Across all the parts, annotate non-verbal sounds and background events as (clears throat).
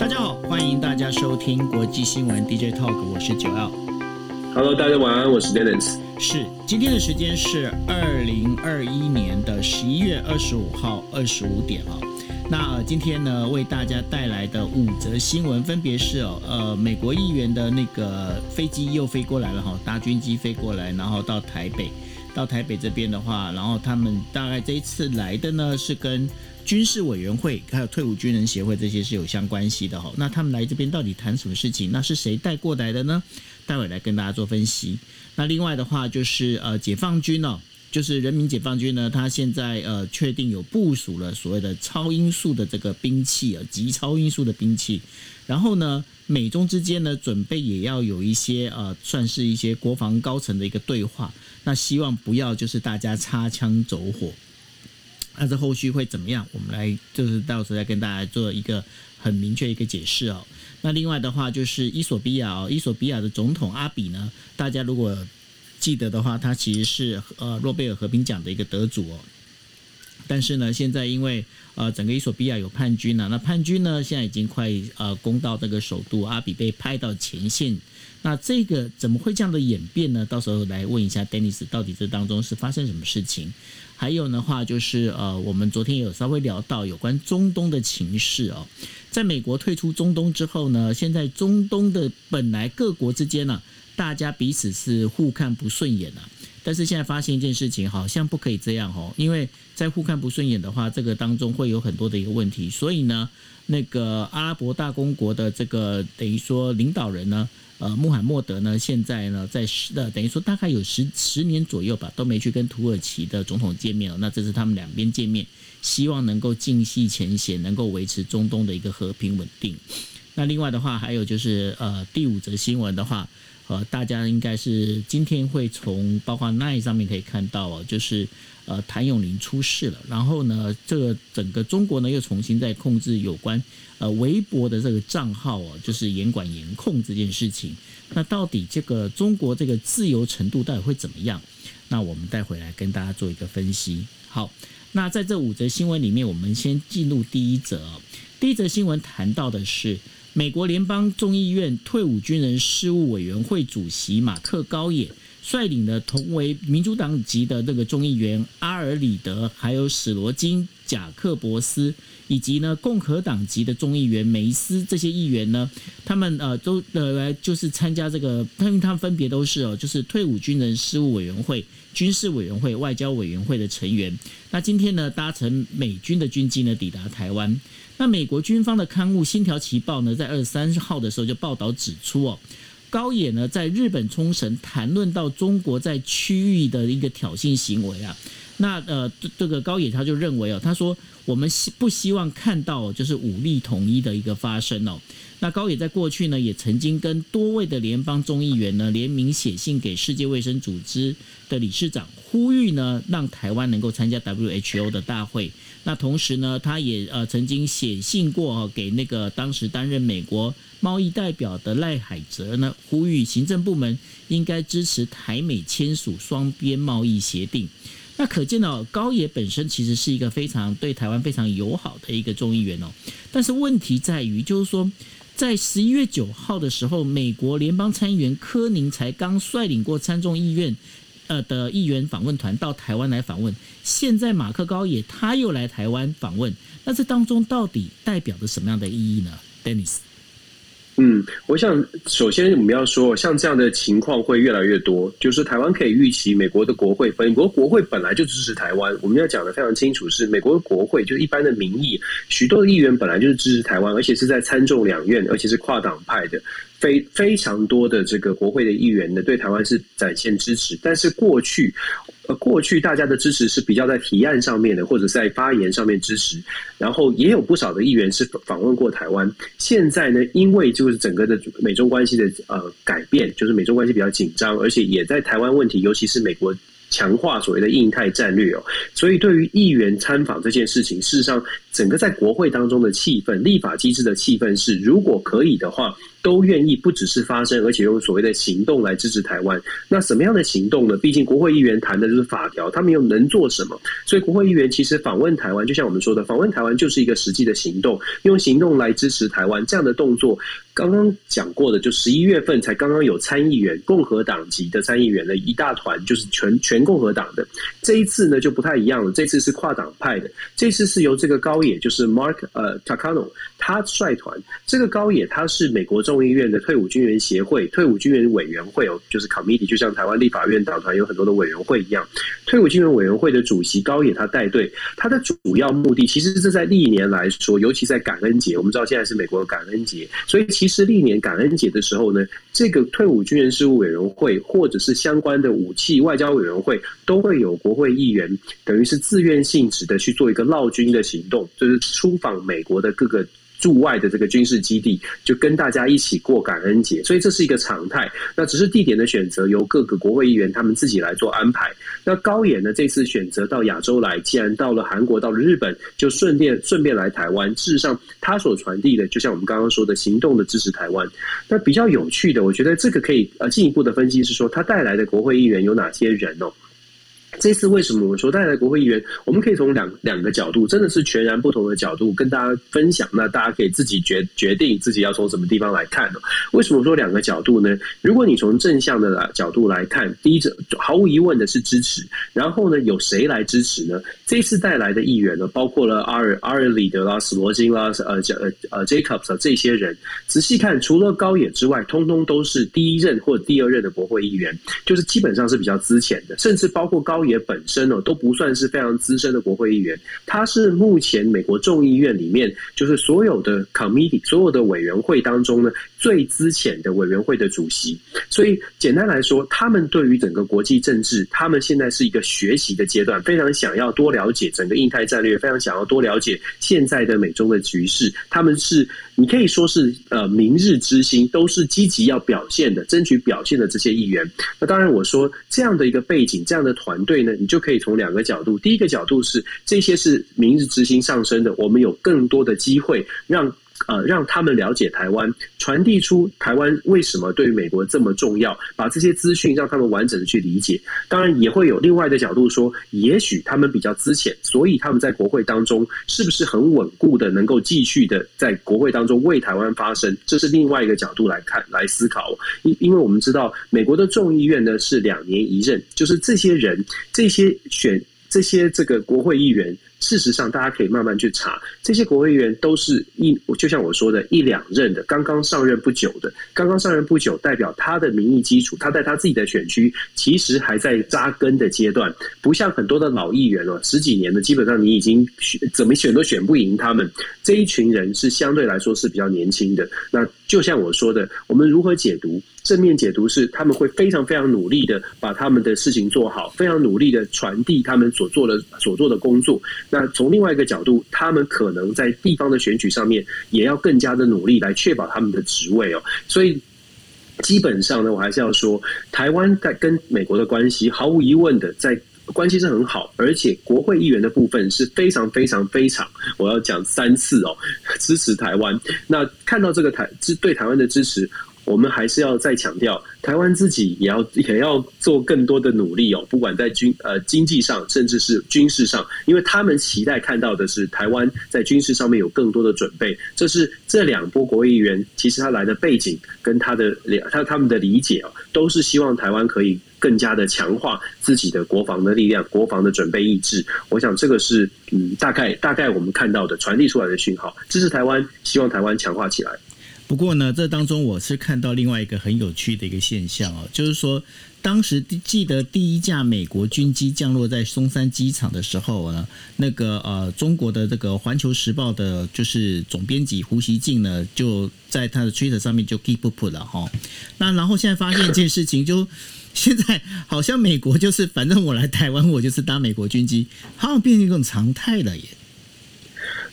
大家好，欢迎大家收听国际新闻 DJ Talk，我是九 L。Hello，大家晚安，我是 Dennis。是，今天的时间是二零二一年的十一月二十五号二十五点哦。那、呃、今天呢，为大家带来的五则新闻分别是哦，呃，美国议员的那个飞机又飞过来了哈、搭军机飞过来，然后到台北，到台北这边的话，然后他们大概这一次来的呢是跟军事委员会还有退伍军人协会这些是有相关系的哈。那他们来这边到底谈什么事情？那是谁带过来的呢？待会来跟大家做分析。那另外的话就是呃，解放军哦。就是人民解放军呢，他现在呃确定有部署了所谓的超音速的这个兵器啊，极超音速的兵器。然后呢，美中之间呢，准备也要有一些呃，算是一些国防高层的一个对话。那希望不要就是大家擦枪走火。那这后续会怎么样？我们来就是到时候再跟大家做一个很明确一个解释哦。那另外的话就是伊索比亚哦，伊索比亚的总统阿比呢，大家如果记得的话，他其实是呃诺贝尔和平奖的一个得主哦。但是呢，现在因为呃整个伊索比亚有叛军了、那叛军呢现在已经快呃攻到这个首都阿比，被派到前线。那这个怎么会这样的演变呢？到时候来问一下 Dennis，到底这当中是发生什么事情？还有的话就是呃，我们昨天有稍微聊到有关中东的情势哦。在美国退出中东之后呢，现在中东的本来各国之间呢、大家彼此是互看不顺眼啊，但是现在发现一件事情，好像不可以这样哦，因为在互看不顺眼的话，这个当中会有很多的一个问题，所以呢，那个阿拉伯大公国的这个等于说领导人呢，呃，穆罕默德呢，现在呢，在十呃，等于说大概有十十年左右吧，都没去跟土耳其的总统见面了，那这是他们两边见面，希望能够尽释前嫌，能够维持中东的一个和平稳定。那另外的话，还有就是呃，第五则新闻的话。呃，大家应该是今天会从包括奈上面可以看到哦，就是呃谭咏麟出事了，然后呢，这个整个中国呢又重新在控制有关呃微博的这个账号哦，就是严管严控这件事情。那到底这个中国这个自由程度到底会怎么样？那我们带回来跟大家做一个分析。好，那在这五则新闻里面，我们先进入第一则哦。第一则新闻谈到的是。美国联邦众议院退伍军人事务委员会主席马克高野率领的同为民主党籍的这个众议员阿尔里德，还有史罗金、贾克伯斯，以及呢共和党籍的众议员梅斯这些议员呢，他们呃都呃来 (laughs) 就是参加这个，他们他们分别都是哦，就是退伍军人事务委员会、军事委员会、外交委员会的成员。那今天呢，搭乘美军的军机呢抵达台湾。那美国军方的刊物《星条旗报》呢，在二十三号的时候就报道指出哦，高野呢在日本冲绳谈论到中国在区域的一个挑衅行为啊。那呃，这个高野他就认为哦，他说我们希不希望看到就是武力统一的一个发生哦。那高野在过去呢，也曾经跟多位的联邦众议员呢联名写信给世界卫生组织的理事长，呼吁呢让台湾能够参加 WHO 的大会。那同时呢，他也呃曾经写信过、给那个当时担任美国贸易代表的赖海哲呢，呼吁行政部门应该支持台美签署双边贸易协定。那可见呢，高野本身其实是一个非常对台湾非常友好的一个众议员哦。但是问题在于，就是说，在十一月九号的时候，美国联邦参议员柯宁才刚率领过参众议院。呃的议员访问团到台湾来访问，现在马克高野他又来台湾访问，那这当中到底代表着什么样的意义呢？Denis，嗯，我想首先我们要说，像这样的情况会越来越多，就是台湾可以预期美国的国会，美国国会本来就支持台湾，我们要讲的非常清楚，是美国的国会就是一般的民意，许多的议员本来就是支持台湾，而且是在参众两院，而且是跨党派的。非非常多的这个国会的议员呢，对台湾是展现支持，但是过去，呃，过去大家的支持是比较在提案上面的，或者在发言上面支持，然后也有不少的议员是访问过台湾。现在呢，因为就是整个的美中关系的呃改变，就是美中关系比较紧张，而且也在台湾问题，尤其是美国。强化所谓的印太战略哦，所以对于议员参访这件事情，事实上整个在国会当中的气氛，立法机制的气氛是，如果可以的话。都愿意不只是发声，而且用所谓的行动来支持台湾。那什么样的行动呢？毕竟国会议员谈的就是法条，他们又能做什么？所以国会议员其实访问台湾，就像我们说的，访问台湾就是一个实际的行动，用行动来支持台湾。这样的动作，刚刚讲过的，就十一月份才刚刚有参议员，共和党籍的参议员的一大团，就是全全共和党的。这一次呢就不太一样了，这次是跨党派的，这次是由这个高也，就是 Mark 呃 Takano 他率团。这个高野他是美国。众议院的退伍军人协会、退伍军人委员会哦，就是 committee，就像台湾立法院党团有很多的委员会一样。退伍军人委员会的主席高野他带队，他的主要目的其实是在历年来说，尤其在感恩节，我们知道现在是美国的感恩节，所以其实历年感恩节的时候呢，这个退伍军人事务委员会或者是相关的武器外交委员会，都会有国会议员，等于是自愿性质的去做一个绕军的行动，就是出访美国的各个。驻外的这个军事基地，就跟大家一起过感恩节，所以这是一个常态。那只是地点的选择由各个国会议员他们自己来做安排。那高野呢，这次选择到亚洲来，既然到了韩国，到了日本，就顺便顺便来台湾。事实上，他所传递的，就像我们刚刚说的，行动的支持台湾。那比较有趣的，我觉得这个可以呃进一步的分析是说，他带来的国会议员有哪些人哦？这次为什么我说带来国会议员？我们可以从两两个角度，真的是全然不同的角度跟大家分享。那大家可以自己决决定自己要从什么地方来看呢？为什么说两个角度呢？如果你从正向的角度来看，第一者，毫无疑问的是支持。然后呢，有谁来支持呢？这次带来的议员呢，包括了阿尔阿尔里德啦、斯罗金啦、呃呃呃 Jacobs 这些人。仔细看，除了高野之外，通通都是第一任或第二任的国会议员，就是基本上是比较资浅的，甚至包括高。也本身哦都不算是非常资深的国会议员，他是目前美国众议院里面就是所有的 committee 所有的委员会当中呢最资浅的委员会的主席。所以简单来说，他们对于整个国际政治，他们现在是一个学习的阶段，非常想要多了解整个印太战略，非常想要多了解现在的美中的局势。他们是你可以说是呃明日之星，都是积极要表现的、争取表现的这些议员。那当然，我说这样的一个背景，这样的团队。对呢，你就可以从两个角度。第一个角度是，这些是明日之星上升的，我们有更多的机会让。呃，让他们了解台湾，传递出台湾为什么对于美国这么重要，把这些资讯让他们完整的去理解。当然，也会有另外的角度说，也许他们比较资浅，所以他们在国会当中是不是很稳固的，能够继续的在国会当中为台湾发声？这是另外一个角度来看来思考。因因为我们知道，美国的众议院呢是两年一任，就是这些人，这些选这些这个国会议员。事实上，大家可以慢慢去查，这些国会议员都是一，就像我说的，一两任的，刚刚上任不久的，刚刚上任不久，代表他的民意基础，他在他自己的选区其实还在扎根的阶段，不像很多的老议员哦，十几年的，基本上你已经选怎么选都选不赢他们。这一群人是相对来说是比较年轻的。那就像我说的，我们如何解读？正面解读是他们会非常非常努力的把他们的事情做好，非常努力的传递他们所做的所做的工作。那从另外一个角度，他们可能在地方的选举上面也要更加的努力来确保他们的职位哦。所以基本上呢，我还是要说，台湾在跟美国的关系，毫无疑问的在关系是很好，而且国会议员的部分是非常非常非常，我要讲三次哦，支持台湾。那看到这个台支对台湾的支持。我们还是要再强调，台湾自己也要也要做更多的努力哦，不管在军呃经济上，甚至是军事上，因为他们期待看到的是台湾在军事上面有更多的准备。这是这两波国会议员其实他来的背景跟他的他他们的理解啊，都是希望台湾可以更加的强化自己的国防的力量、国防的准备意志。我想这个是嗯，大概大概我们看到的传递出来的讯号，支持台湾，希望台湾强化起来。不过呢，这当中我是看到另外一个很有趣的一个现象哦，就是说，当时记得第一架美国军机降落在松山机场的时候呢，那个呃，中国的这个《环球时报》的就是总编辑胡锡进呢，就在他的 Twitter 上面就 keep up 了哈。那然后现在发现一件事情，就现在 (laughs) 好像美国就是反正我来台湾，我就是搭美国军机，好像变成一种常态了耶。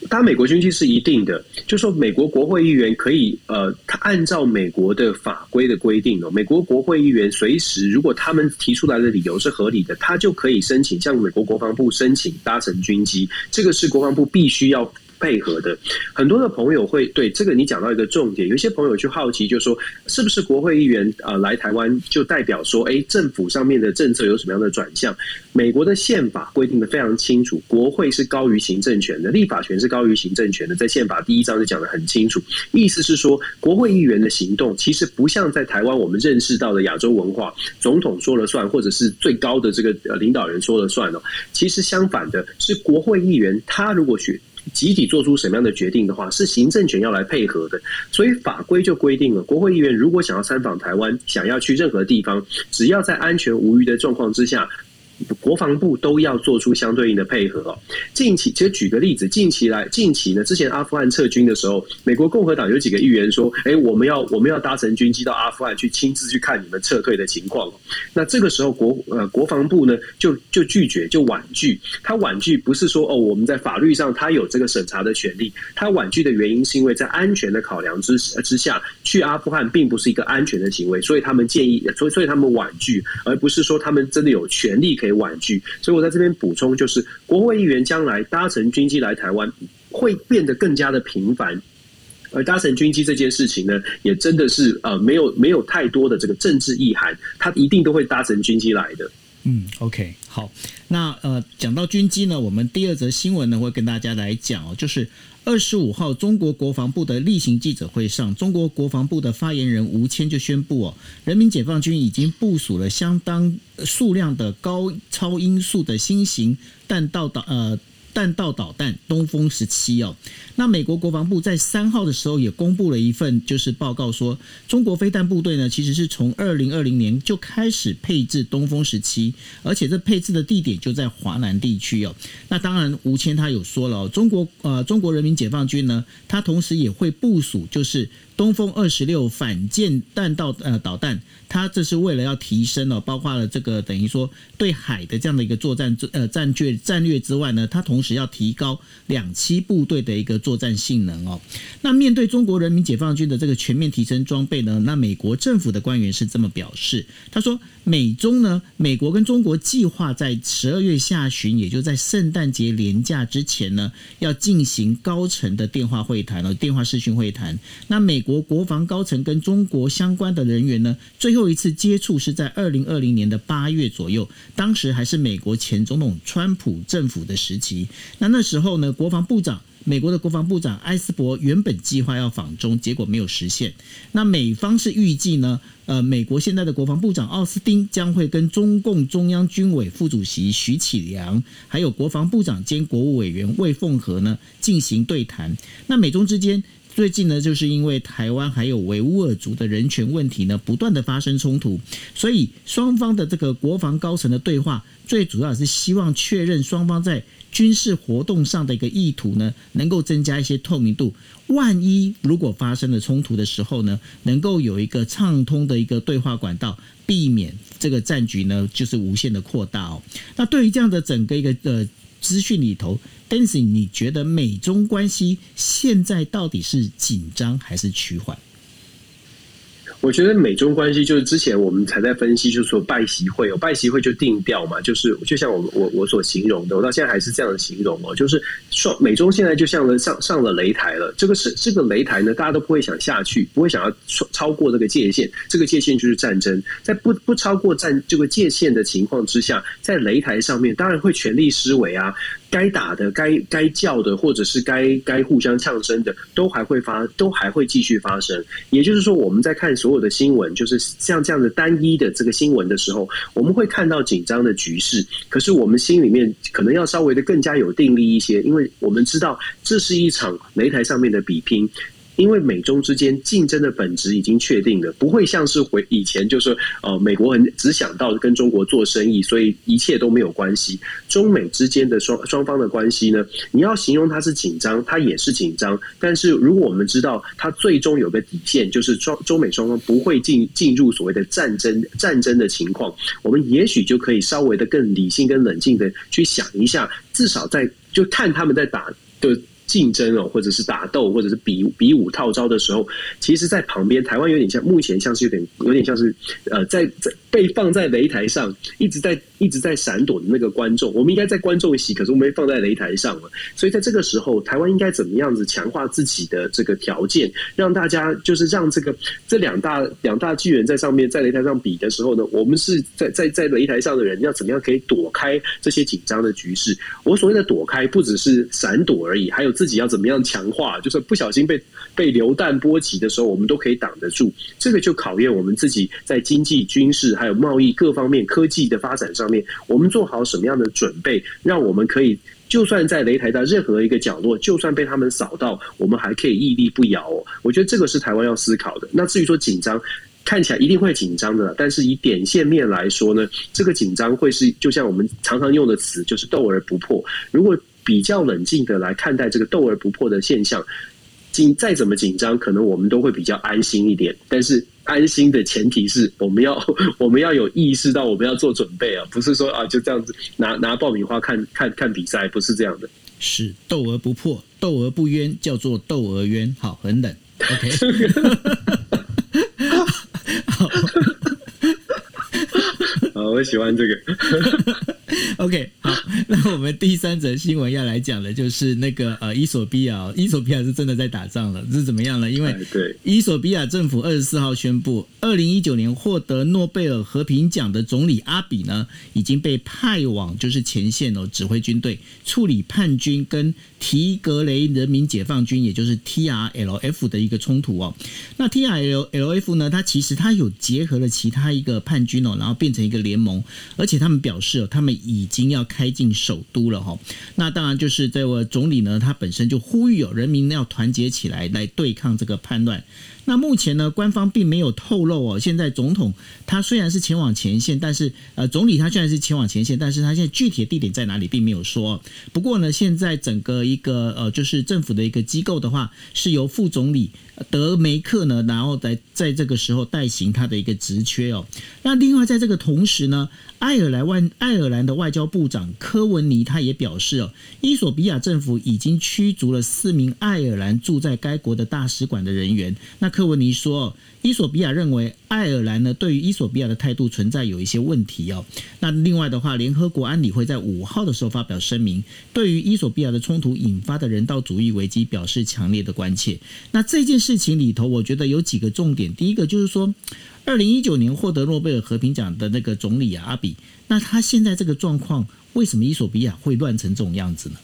搭美国军机是一定的，就说美国国会议员可以，呃，他按照美国的法规的规定哦，美国国会议员随时如果他们提出来的理由是合理的，他就可以申请向美国国防部申请搭乘军机，这个是国防部必须要。配合的。很多的朋友会对这个你讲到一个重点，有些朋友就好奇，就说是不是国会议员啊来台湾就代表说，哎，政府上面的政策有什么样的转向？美国的宪法规定的非常清楚，国会是高于行政权的，立法权是高于行政权的，在宪法第一章就讲的很清楚。意思是说，国会议员的行动其实不像在台湾我们认识到的亚洲文化，总统说了算，或者是最高的这个呃领导人说了算哦。其实相反的是，国会议员他如果去集体做出什么样的决定的话，是行政权要来配合的。所以法规就规定了，国会议员如果想要参访台湾，想要去任何地方，只要在安全无虞的状况之下。国防部都要做出相对应的配合哦。近期，其实举个例子，近期来，近期呢，之前阿富汗撤军的时候，美国共和党有几个议员说：“哎，我们要我们要搭乘军机到阿富汗去亲自去看你们撤退的情况。”那这个时候国呃国防部呢就就拒绝就婉拒。他婉拒不是说哦我们在法律上他有这个审查的权利，他婉拒的原因是因为在安全的考量之之下去阿富汗并不是一个安全的行为，所以他们建议，所以所以他们婉拒，而不是说他们真的有权利可以。婉拒，所以我在这边补充，就是国会议员将来搭乘军机来台湾，会变得更加的频繁。而搭乘军机这件事情呢，也真的是呃，没有没有太多的这个政治意涵，他一定都会搭乘军机来的。嗯，OK，好，那呃，讲到军机呢，我们第二则新闻呢，会跟大家来讲哦，就是。二十五号，中国国防部的例行记者会上，中国国防部的发言人吴谦就宣布哦，人民解放军已经部署了相当数量的高超音速的新型弹道导呃。弹道导弹东风十七哦，那美国国防部在三号的时候也公布了一份就是报告说，中国飞弹部队呢其实是从二零二零年就开始配置东风十七，而且这配置的地点就在华南地区哦。那当然吴谦他有说了，中国呃中国人民解放军呢，他同时也会部署就是。东风二十六反舰弹道呃导弹，它这是为了要提升哦，包括了这个等于说对海的这样的一个作战呃战略战略之外呢，它同时要提高两栖部队的一个作战性能哦。那面对中国人民解放军的这个全面提升装备呢，那美国政府的官员是这么表示，他说美中呢，美国跟中国计划在十二月下旬，也就在圣诞节连假之前呢，要进行高层的电话会谈了，电话视讯会谈。那美国国防高层跟中国相关的人员呢，最后一次接触是在二零二零年的八月左右，当时还是美国前总统川普政府的时期。那那时候呢，国防部长。美国的国防部长埃斯伯原本计划要访中，结果没有实现。那美方是预计呢？呃，美国现在的国防部长奥斯汀将会跟中共中央军委副主席徐启良，还有国防部长兼国务委员魏凤和呢进行对谈。那美中之间。最近呢，就是因为台湾还有维吾尔族的人权问题呢，不断的发生冲突，所以双方的这个国防高层的对话，最主要是希望确认双方在军事活动上的一个意图呢，能够增加一些透明度。万一如果发生了冲突的时候呢，能够有一个畅通的一个对话管道，避免这个战局呢就是无限的扩大哦。那对于这样的整个一个呃。资讯里头，Dancing，你觉得美中关系现在到底是紧张还是趋缓？我觉得美中关系就是之前我们才在分析，就是说拜习会有拜习会就定调嘛，就是就像我我我所形容的，我到现在还是这样的形容哦，就是双美中现在就像了上上了擂台了，这个是这个擂台呢，大家都不会想下去，不会想要超超过这个界限，这个界限就是战争，在不不超过战这个界限的情况之下，在擂台上面当然会全力施为啊。该打的、该该叫的，或者是该该互相呛声的，都还会发，都还会继续发生。也就是说，我们在看所有的新闻，就是像这样的单一的这个新闻的时候，我们会看到紧张的局势。可是我们心里面可能要稍微的更加有定力一些，因为我们知道这是一场擂台上面的比拼。因为美中之间竞争的本质已经确定了，不会像是回以前就是呃美国很只想到跟中国做生意，所以一切都没有关系。中美之间的双双方的关系呢，你要形容它是紧张，它也是紧张。但是如果我们知道它最终有个底线，就是中中美双方不会进进入所谓的战争战争的情况，我们也许就可以稍微的更理性、跟冷静的去想一下，至少在就看他们在打的。竞争哦，或者是打斗，或者是比比武套招的时候，其实，在旁边台湾有点像，目前像是有点有点像是呃，在在被放在擂台上，一直在一直在闪躲的那个观众，我们应该在观众席，可是我们被放在擂台上了。所以在这个时候，台湾应该怎么样子强化自己的这个条件，让大家就是让这个这两大两大巨人在上面在擂台上比的时候呢，我们是在在在擂台上的人要怎么样可以躲开这些紧张的局势？我所谓的躲开，不只是闪躲而已，还有自己要怎么样强化，就是不小心被被流弹波及的时候，我们都可以挡得住。这个就考验我们自己在经济、军事还有贸易各方面科技的发展上面，我们做好什么样的准备，让我们可以就算在擂台的任何一个角落，就算被他们扫到，我们还可以屹立不摇。我觉得这个是台湾要思考的。那至于说紧张，看起来一定会紧张的，但是以点线面来说呢，这个紧张会是就像我们常常用的词，就是斗而不破。如果比较冷静的来看待这个斗而不破的现象。紧再怎么紧张，可能我们都会比较安心一点。但是安心的前提是我们要 (laughs) 我们要有意识到我们要做准备啊，不是说啊就这样子拿拿爆米花看看看比赛，不是这样的。是斗而不破，斗而不冤，叫做斗而冤。好，很冷。OK。(laughs) 好，我喜欢这个。(laughs) OK，好，(laughs) 那我们第三则新闻要来讲的，就是那个呃，伊索比亚，伊索比亚是真的在打仗了，这是怎么样呢？因为对，伊索比亚政府二十四号宣布，二零一九年获得诺贝尔和平奖的总理阿比呢，已经被派往就是前线哦，指挥军队处理叛军跟提格雷人民解放军，也就是 TRLF 的一个冲突哦。那 TRLF 呢，它其实它有结合了其他一个叛军哦，然后变成一个联盟，而且他们表示哦，他们已经要开进首都了哈，那当然就是这位总理呢，他本身就呼吁哦人民要团结起来来对抗这个叛乱。那目前呢，官方并没有透露哦。现在总统他虽然是前往前线，但是呃，总理他虽然是前往前线，但是他现在具体的地点在哪里，并没有说。不过呢，现在整个一个呃，就是政府的一个机构的话，是由副总理德梅克呢，然后在在这个时候代行他的一个职缺哦。那另外在这个同时呢，爱尔兰外爱尔兰的外交部长科文尼他也表示哦，伊索比亚政府已经驱逐了四名爱尔兰住在该国的大使馆的人员。那科文尼说，伊索比亚认为爱尔兰呢对于伊索比亚的态度存在有一些问题哦。那另外的话，联合国安理会在五号的时候发表声明，对于伊索比亚的冲突引发的人道主义危机表示强烈的关切。那这件事情里头，我觉得有几个重点。第一个就是说，二零一九年获得诺贝尔和平奖的那个总理啊阿比，那他现在这个状况，为什么伊索比亚会乱成这种样子呢？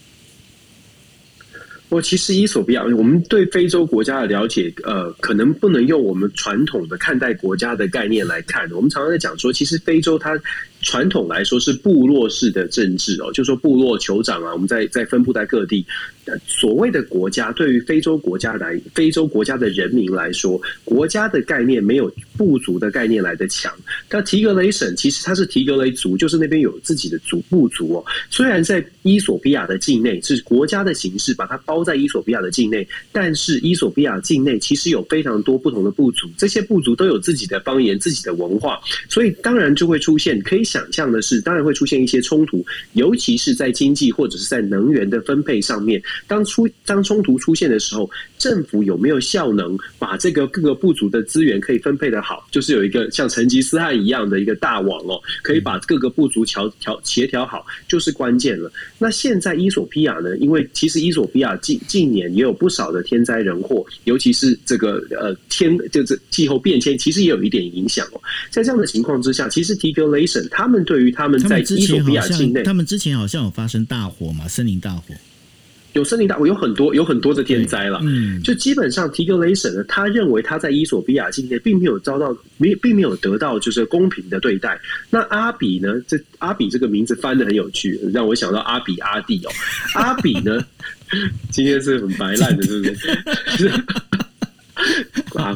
我其实伊索比亚，我们对非洲国家的了解，呃，可能不能用我们传统的看待国家的概念来看。我们常常在讲说，其实非洲它。传统来说是部落式的政治哦，就说部落酋长啊，我们在在分布在各地。所谓的国家，对于非洲国家来，非洲国家的人民来说，国家的概念没有部族的概念来的强。但提格雷省其实它是提格雷族，就是那边有自己的族部族哦。虽然在伊索比亚的境内是国家的形式，把它包在伊索比亚的境内，但是伊索比亚境内其实有非常多不同的部族，这些部族都有自己的方言、自己的文化，所以当然就会出现可以。想象的是，当然会出现一些冲突，尤其是在经济或者是在能源的分配上面。当出当冲突出现的时候，政府有没有效能把这个各个部族的资源可以分配的好？就是有一个像成吉思汗一样的一个大网哦，可以把各个部族调调协调好，就是关键了。那现在伊索比亚呢？因为其实伊索比亚近近年也有不少的天灾人祸，尤其是这个呃天就是气候变迁，其实也有一点影响哦。在这样的情况之下，其实 t i g r a t i o n 他们对于他们在伊索比亚境内，他们之前好像有发生大火嘛，森林大火，有森林大火，有很多有很多的天灾了。嗯，就基本上提格雷省呢，他认为他在伊索比亚境内并没有遭到没并没有得到就是公平的对待。那阿比呢？这阿比这个名字翻的很有趣，让我想到阿比阿弟哦。阿比呢，(laughs) 今天是很白烂的，是不是？(laughs) (laughs)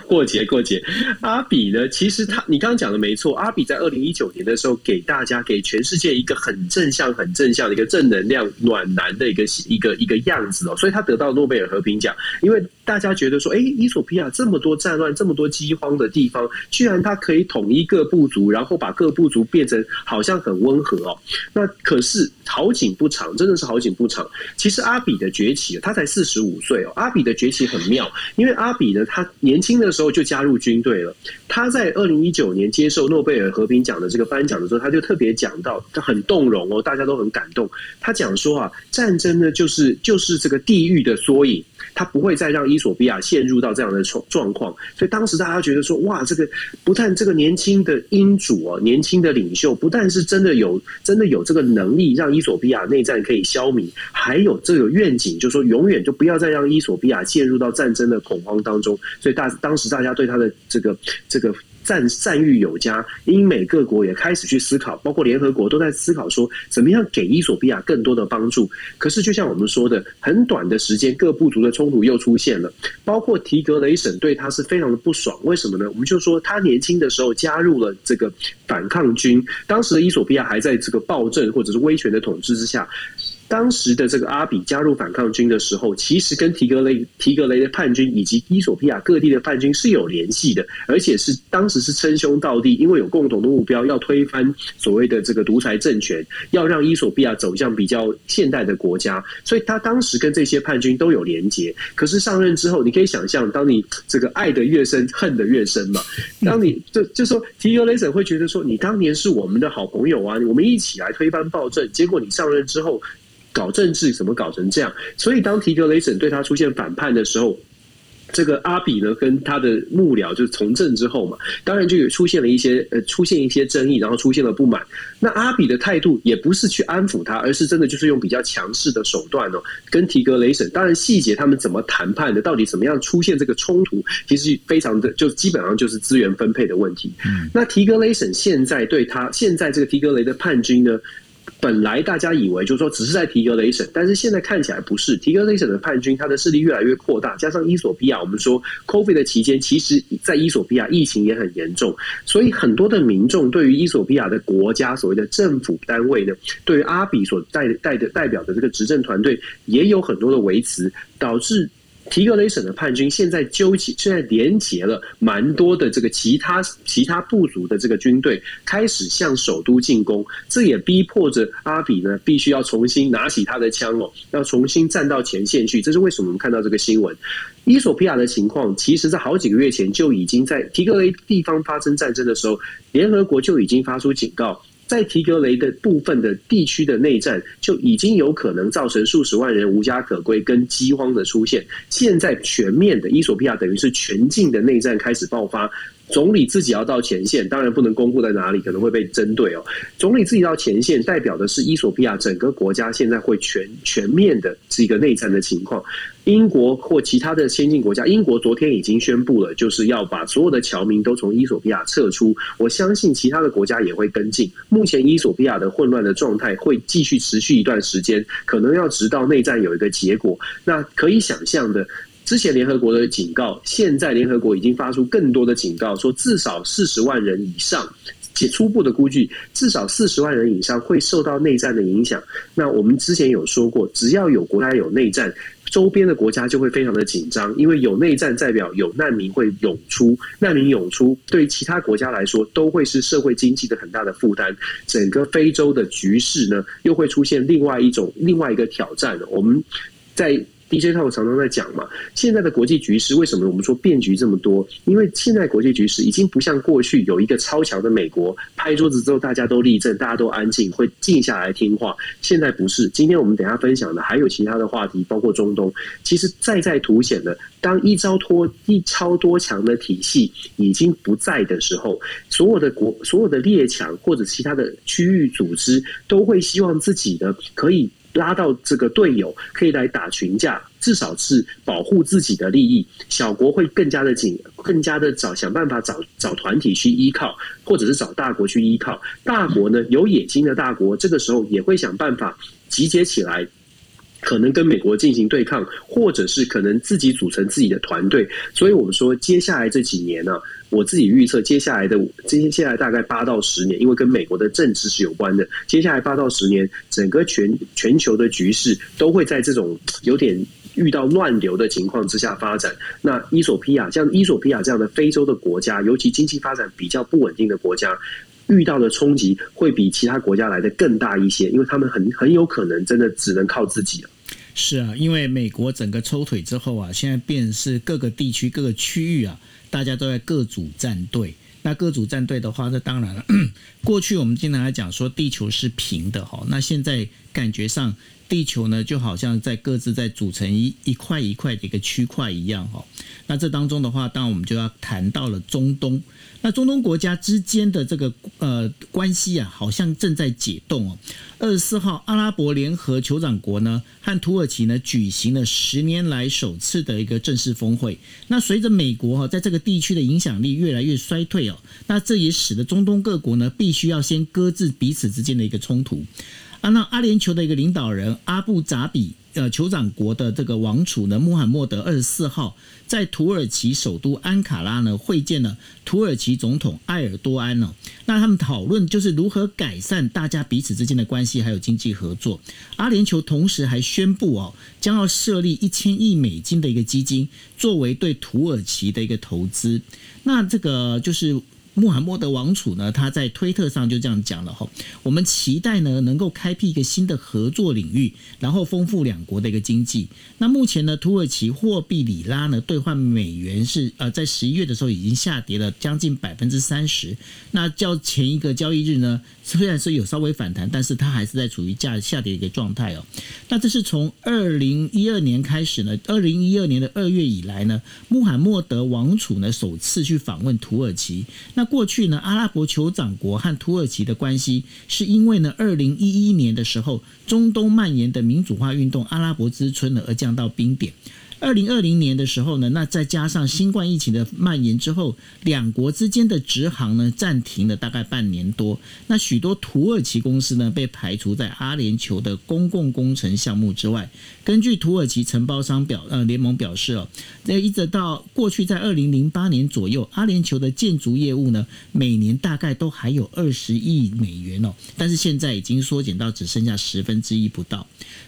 (laughs) 过节过节，阿比呢？其实他，你刚刚讲的没错。阿比在二零一九年的时候，给大家、给全世界一个很正向、很正向的一个正能量、暖男的一个一个一个样子哦，所以他得到诺贝尔和平奖。因为大家觉得说，哎，伊索比亚这么多战乱、这么多饥荒的地方，居然他可以统一各部族，然后把各部族变成好像很温和哦。那可是好景不长，真的是好景不长。其实阿比的崛起，他才四十五岁哦。阿比的崛起很妙，因为阿比呢，他年轻的时。时候就加入军队了。他在二零一九年接受诺贝尔和平奖的这个颁奖的时候，他就特别讲到，他很动容哦，大家都很感动。他讲说啊，战争呢，就是就是这个地狱的缩影。他不会再让伊索比亚陷入到这样的状状况，所以当时大家觉得说，哇，这个不但这个年轻的英主啊，年轻的领袖，不但是真的有真的有这个能力让伊索比亚内战可以消弭，还有这个愿景，就说永远就不要再让伊索比亚陷入到战争的恐慌当中。所以大当时大家对他的这个这个。赞赞誉有加，英美各国也开始去思考，包括联合国都在思考说，怎么样给伊索比亚更多的帮助。可是，就像我们说的，很短的时间，各部族的冲突又出现了，包括提格雷省对他是非常的不爽。为什么呢？我们就说他年轻的时候加入了这个反抗军，当时的伊索比亚还在这个暴政或者是威权的统治之下。当时的这个阿比加入反抗军的时候，其实跟提格雷提格雷的叛军以及伊索比亚各地的叛军是有联系的，而且是当时是称兄道弟，因为有共同的目标，要推翻所谓的这个独裁政权，要让伊索比亚走向比较现代的国家，所以他当时跟这些叛军都有连结。可是上任之后，你可以想象，当你这个爱的越深，恨的越深嘛。当你就就说提格雷森会觉得说，你当年是我们的好朋友啊，我们一起来推翻暴政，结果你上任之后。搞政治怎么搞成这样？所以当提格雷省对他出现反叛的时候，这个阿比呢跟他的幕僚就从政之后嘛，当然就有出现了一些呃出现一些争议，然后出现了不满。那阿比的态度也不是去安抚他，而是真的就是用比较强势的手段哦，跟提格雷省。当然细节他们怎么谈判的，到底怎么样出现这个冲突，其实非常的就基本上就是资源分配的问题。嗯那提格雷省现在对他现在这个提格雷的叛军呢？本来大家以为就是说只是在提格雷省，但是现在看起来不是。提格雷省的叛军，他的势力越来越扩大，加上伊索比亚，我们说 COVID 的期间，其实在伊索比亚疫情也很严重，所以很多的民众对于伊索比亚的国家所谓的政府单位呢，对于阿比所代代的代表的这个执政团队，也有很多的维持，导致。提格雷省的叛军现在纠集，现在连结了蛮多的这个其他其他部族的这个军队，开始向首都进攻。这也逼迫着阿比呢，必须要重新拿起他的枪哦，要重新站到前线去。这是为什么我们看到这个新闻？伊索比亚的情况，其实在好几个月前就已经在提格雷地方发生战争的时候，联合国就已经发出警告。在提格雷的部分的地区的内战就已经有可能造成数十万人无家可归跟饥荒的出现。现在全面的伊索比亚等于是全境的内战开始爆发。总理自己要到前线，当然不能公布在哪里，可能会被针对哦。总理自己到前线，代表的是伊索比亚整个国家现在会全全面的是一个内战的情况。英国或其他的先进国家，英国昨天已经宣布了，就是要把所有的侨民都从伊索比亚撤出。我相信其他的国家也会跟进。目前伊索比亚的混乱的状态会继续持续一段时间，可能要直到内战有一个结果。那可以想象的。之前联合国的警告，现在联合国已经发出更多的警告，说至少四十万人以上，且初步的估计，至少四十万人以上会受到内战的影响。那我们之前有说过，只要有国家有内战，周边的国家就会非常的紧张，因为有内战代表有难民会涌出，难民涌出对其他国家来说都会是社会经济的很大的负担。整个非洲的局势呢，又会出现另外一种另外一个挑战。我们在。DJ 套常常在讲嘛，现在的国际局势为什么我们说变局这么多？因为现在国际局势已经不像过去有一个超强的美国拍桌子之后大家都立正，大家都安静，会静下来听话。现在不是。今天我们等下分享的还有其他的话题，包括中东，其实再再凸显了，当一招多一超多强的体系已经不在的时候，所有的国、所有的列强或者其他的区域组织都会希望自己的可以。拉到这个队友可以来打群架，至少是保护自己的利益。小国会更加的紧，更加的找想办法找找团体去依靠，或者是找大国去依靠。大国呢，有野心的大国，这个时候也会想办法集结起来。可能跟美国进行对抗，或者是可能自己组成自己的团队。所以我们说，接下来这几年呢，我自己预测，接下来的接下来大概八到十年，因为跟美国的政治是有关的。接下来八到十年，整个全全球的局势都会在这种有点遇到乱流的情况之下发展。那伊索比亚像伊索比亚这样的非洲的国家，尤其经济发展比较不稳定的国家。遇到的冲击会比其他国家来的更大一些，因为他们很很有可能真的只能靠自己了。是啊，因为美国整个抽腿之后啊，现在变是各个地区、各个区域啊，大家都在各组战队。那各组战队的话，那当然了。(clears throat) 过去我们经常来讲说地球是平的哈，那现在感觉上地球呢就好像在各自在组成一一块一块的一个区块一样哈。那这当中的话，当然我们就要谈到了中东。那中东国家之间的这个呃关系啊，好像正在解冻哦。二十四号，阿拉伯联合酋长国呢和土耳其呢举行了十年来首次的一个正式峰会。那随着美国哈在这个地区的影响力越来越衰退哦，那这也使得中东各国呢必须要先搁置彼此之间的一个冲突。啊，那阿联酋的一个领导人阿布扎比。呃，酋长国的这个王储呢，穆罕默德二十四号在土耳其首都安卡拉呢会见了土耳其总统埃尔多安哦。那他们讨论就是如何改善大家彼此之间的关系，还有经济合作。阿联酋同时还宣布哦，将要设立一千亿美金的一个基金，作为对土耳其的一个投资。那这个就是。穆罕默德王储呢，他在推特上就这样讲了哈，我们期待呢能够开辟一个新的合作领域，然后丰富两国的一个经济。那目前呢，土耳其货币里拉呢兑换美元是呃在十一月的时候已经下跌了将近百分之三十。那较前一个交易日呢，虽然是有稍微反弹，但是它还是在处于价下跌的一个状态哦。那这是从二零一二年开始呢，二零一二年的二月以来呢，穆罕默德王储呢首次去访问土耳其。那过去呢，阿拉伯酋长国和土耳其的关系，是因为呢，二零一一年的时候，中东蔓延的民主化运动“阿拉伯之春”呢，而降到冰点。二零二零年的时候呢，那再加上新冠疫情的蔓延之后，两国之间的直航呢暂停了大概半年多。那许多土耳其公司呢被排除在阿联酋的公共工程项目之外。根据土耳其承包商表呃联盟表示哦，那一直到过去在二零零八年左右，阿联酋的建筑业务呢每年大概都还有二十亿美元哦，但是现在已经缩减到只剩下十分之一不到。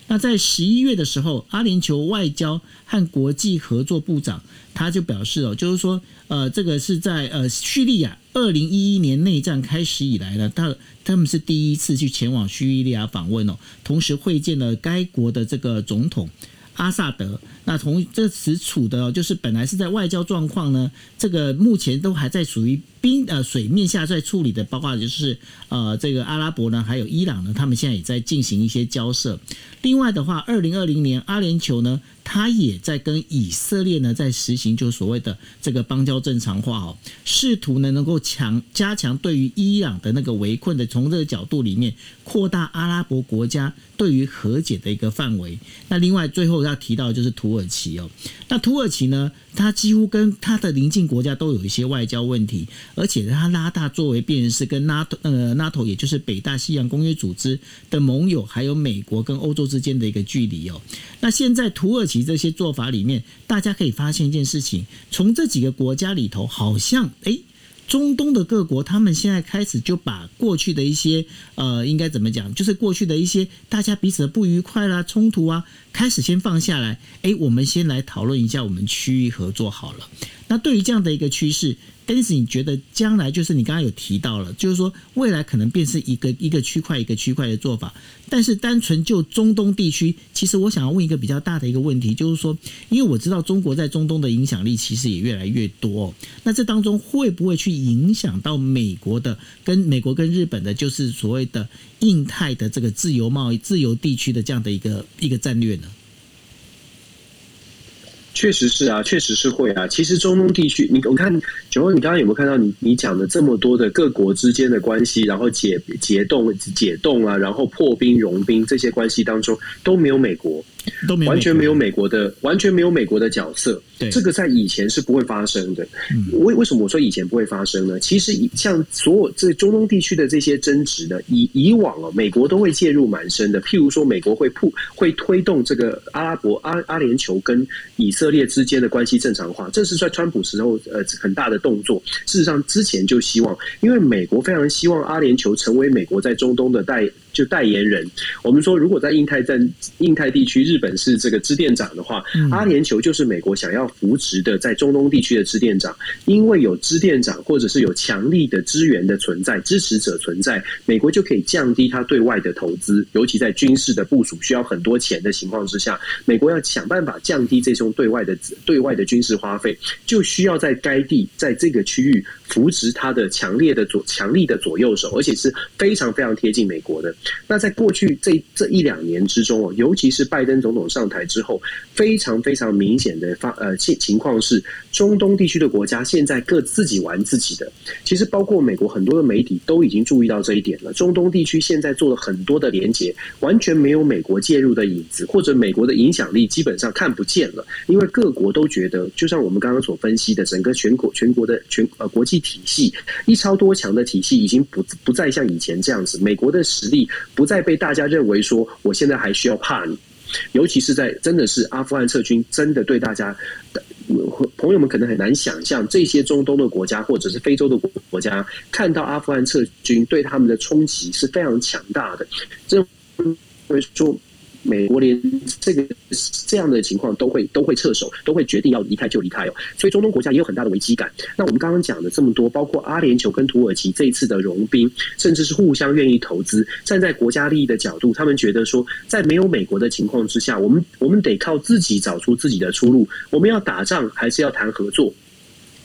那在十一月的时候，阿联酋外交和国际合作部长他就表示哦，就是说，呃，这个是在呃叙利亚二零一一年内战开始以来呢，他他们是第一次去前往叙利亚访问哦，同时会见了该国的这个总统阿萨德。那同这时处的，就是本来是在外交状况呢，这个目前都还在属于。冰呃水面下在处理的，包括就是呃这个阿拉伯呢，还有伊朗呢，他们现在也在进行一些交涉。另外的话，二零二零年阿联酋呢，他也在跟以色列呢在实行就所谓的这个邦交正常化哦，试图呢能够强加强对于伊朗的那个围困的，从这个角度里面扩大阿拉伯国家对于和解的一个范围。那另外最后要提到就是土耳其哦，那土耳其呢，它几乎跟它的邻近国家都有一些外交问题。而且它拉大作为变是跟 NATO 呃 NATO 也就是北大西洋公约组织的盟友，还有美国跟欧洲之间的一个距离哦。那现在土耳其这些做法里面，大家可以发现一件事情，从这几个国家里头，好像哎。中东的各国，他们现在开始就把过去的一些呃，应该怎么讲，就是过去的一些大家彼此的不愉快啦、冲突啊，开始先放下来。哎，我们先来讨论一下我们区域合作好了。那对于这样的一个趋势。但是你觉得将来就是你刚刚有提到了，就是说未来可能便是一个一个区块一个区块的做法。但是单纯就中东地区，其实我想要问一个比较大的一个问题，就是说，因为我知道中国在中东的影响力其实也越来越多，那这当中会不会去影响到美国的跟美国跟日本的，就是所谓的印太的这个自由贸易、自由地区的这样的一个一个战略呢？确实是啊，确实是会啊。其实中东地区，你我看九欧，你刚刚有没有看到你你讲的这么多的各国之间的关系，然后解解冻、解冻啊，然后破冰、融冰这些关系当中都没有美国。完全没有美国的，完全没有美国的角色。这个在以前是不会发生的。为为什么我说以前不会发生呢？其实像所有这中东地区的这些争执呢，以以往哦，美国都会介入蛮深的。譬如说，美国会铺会推动这个阿拉伯阿阿联酋跟以色列之间的关系正常化，这是在川普时候呃很大的动作。事实上，之前就希望，因为美国非常希望阿联酋成为美国在中东的代。就代言人。我们说，如果在印太战、印太地区，日本是这个支店长的话，阿联酋就是美国想要扶植的在中东地区的支店长。因为有支店长，或者是有强力的资源的存在、支持者存在，美国就可以降低它对外的投资，尤其在军事的部署需要很多钱的情况之下，美国要想办法降低这种对外的对外的军事花费，就需要在该地在这个区域扶植他的强烈的左强力的左右手，而且是非常非常贴近美国的。那在过去这这一两年之中哦，尤其是拜登总统上台之后，非常非常明显的发呃情情况是，中东地区的国家现在各自己玩自己的。其实包括美国很多的媒体都已经注意到这一点了。中东地区现在做了很多的连结，完全没有美国介入的影子，或者美国的影响力基本上看不见了。因为各国都觉得，就像我们刚刚所分析的，整个全国全国的全呃国际体系一超多强的体系，已经不不再像以前这样子。美国的实力不再被大家认为说，我现在还需要怕你。尤其是在真的是阿富汗撤军，真的对大家朋友们可能很难想象，这些中东的国家或者是非洲的国家看到阿富汗撤军，对他们的冲击是非常强大的。认为说。美国连这个这样的情况都会都会撤手，都会决定要离开就离开哦。所以中东国家也有很大的危机感。那我们刚刚讲的这么多，包括阿联酋跟土耳其这一次的融兵，甚至是互相愿意投资，站在国家利益的角度，他们觉得说，在没有美国的情况之下，我们我们得靠自己找出自己的出路。我们要打仗还是要谈合作？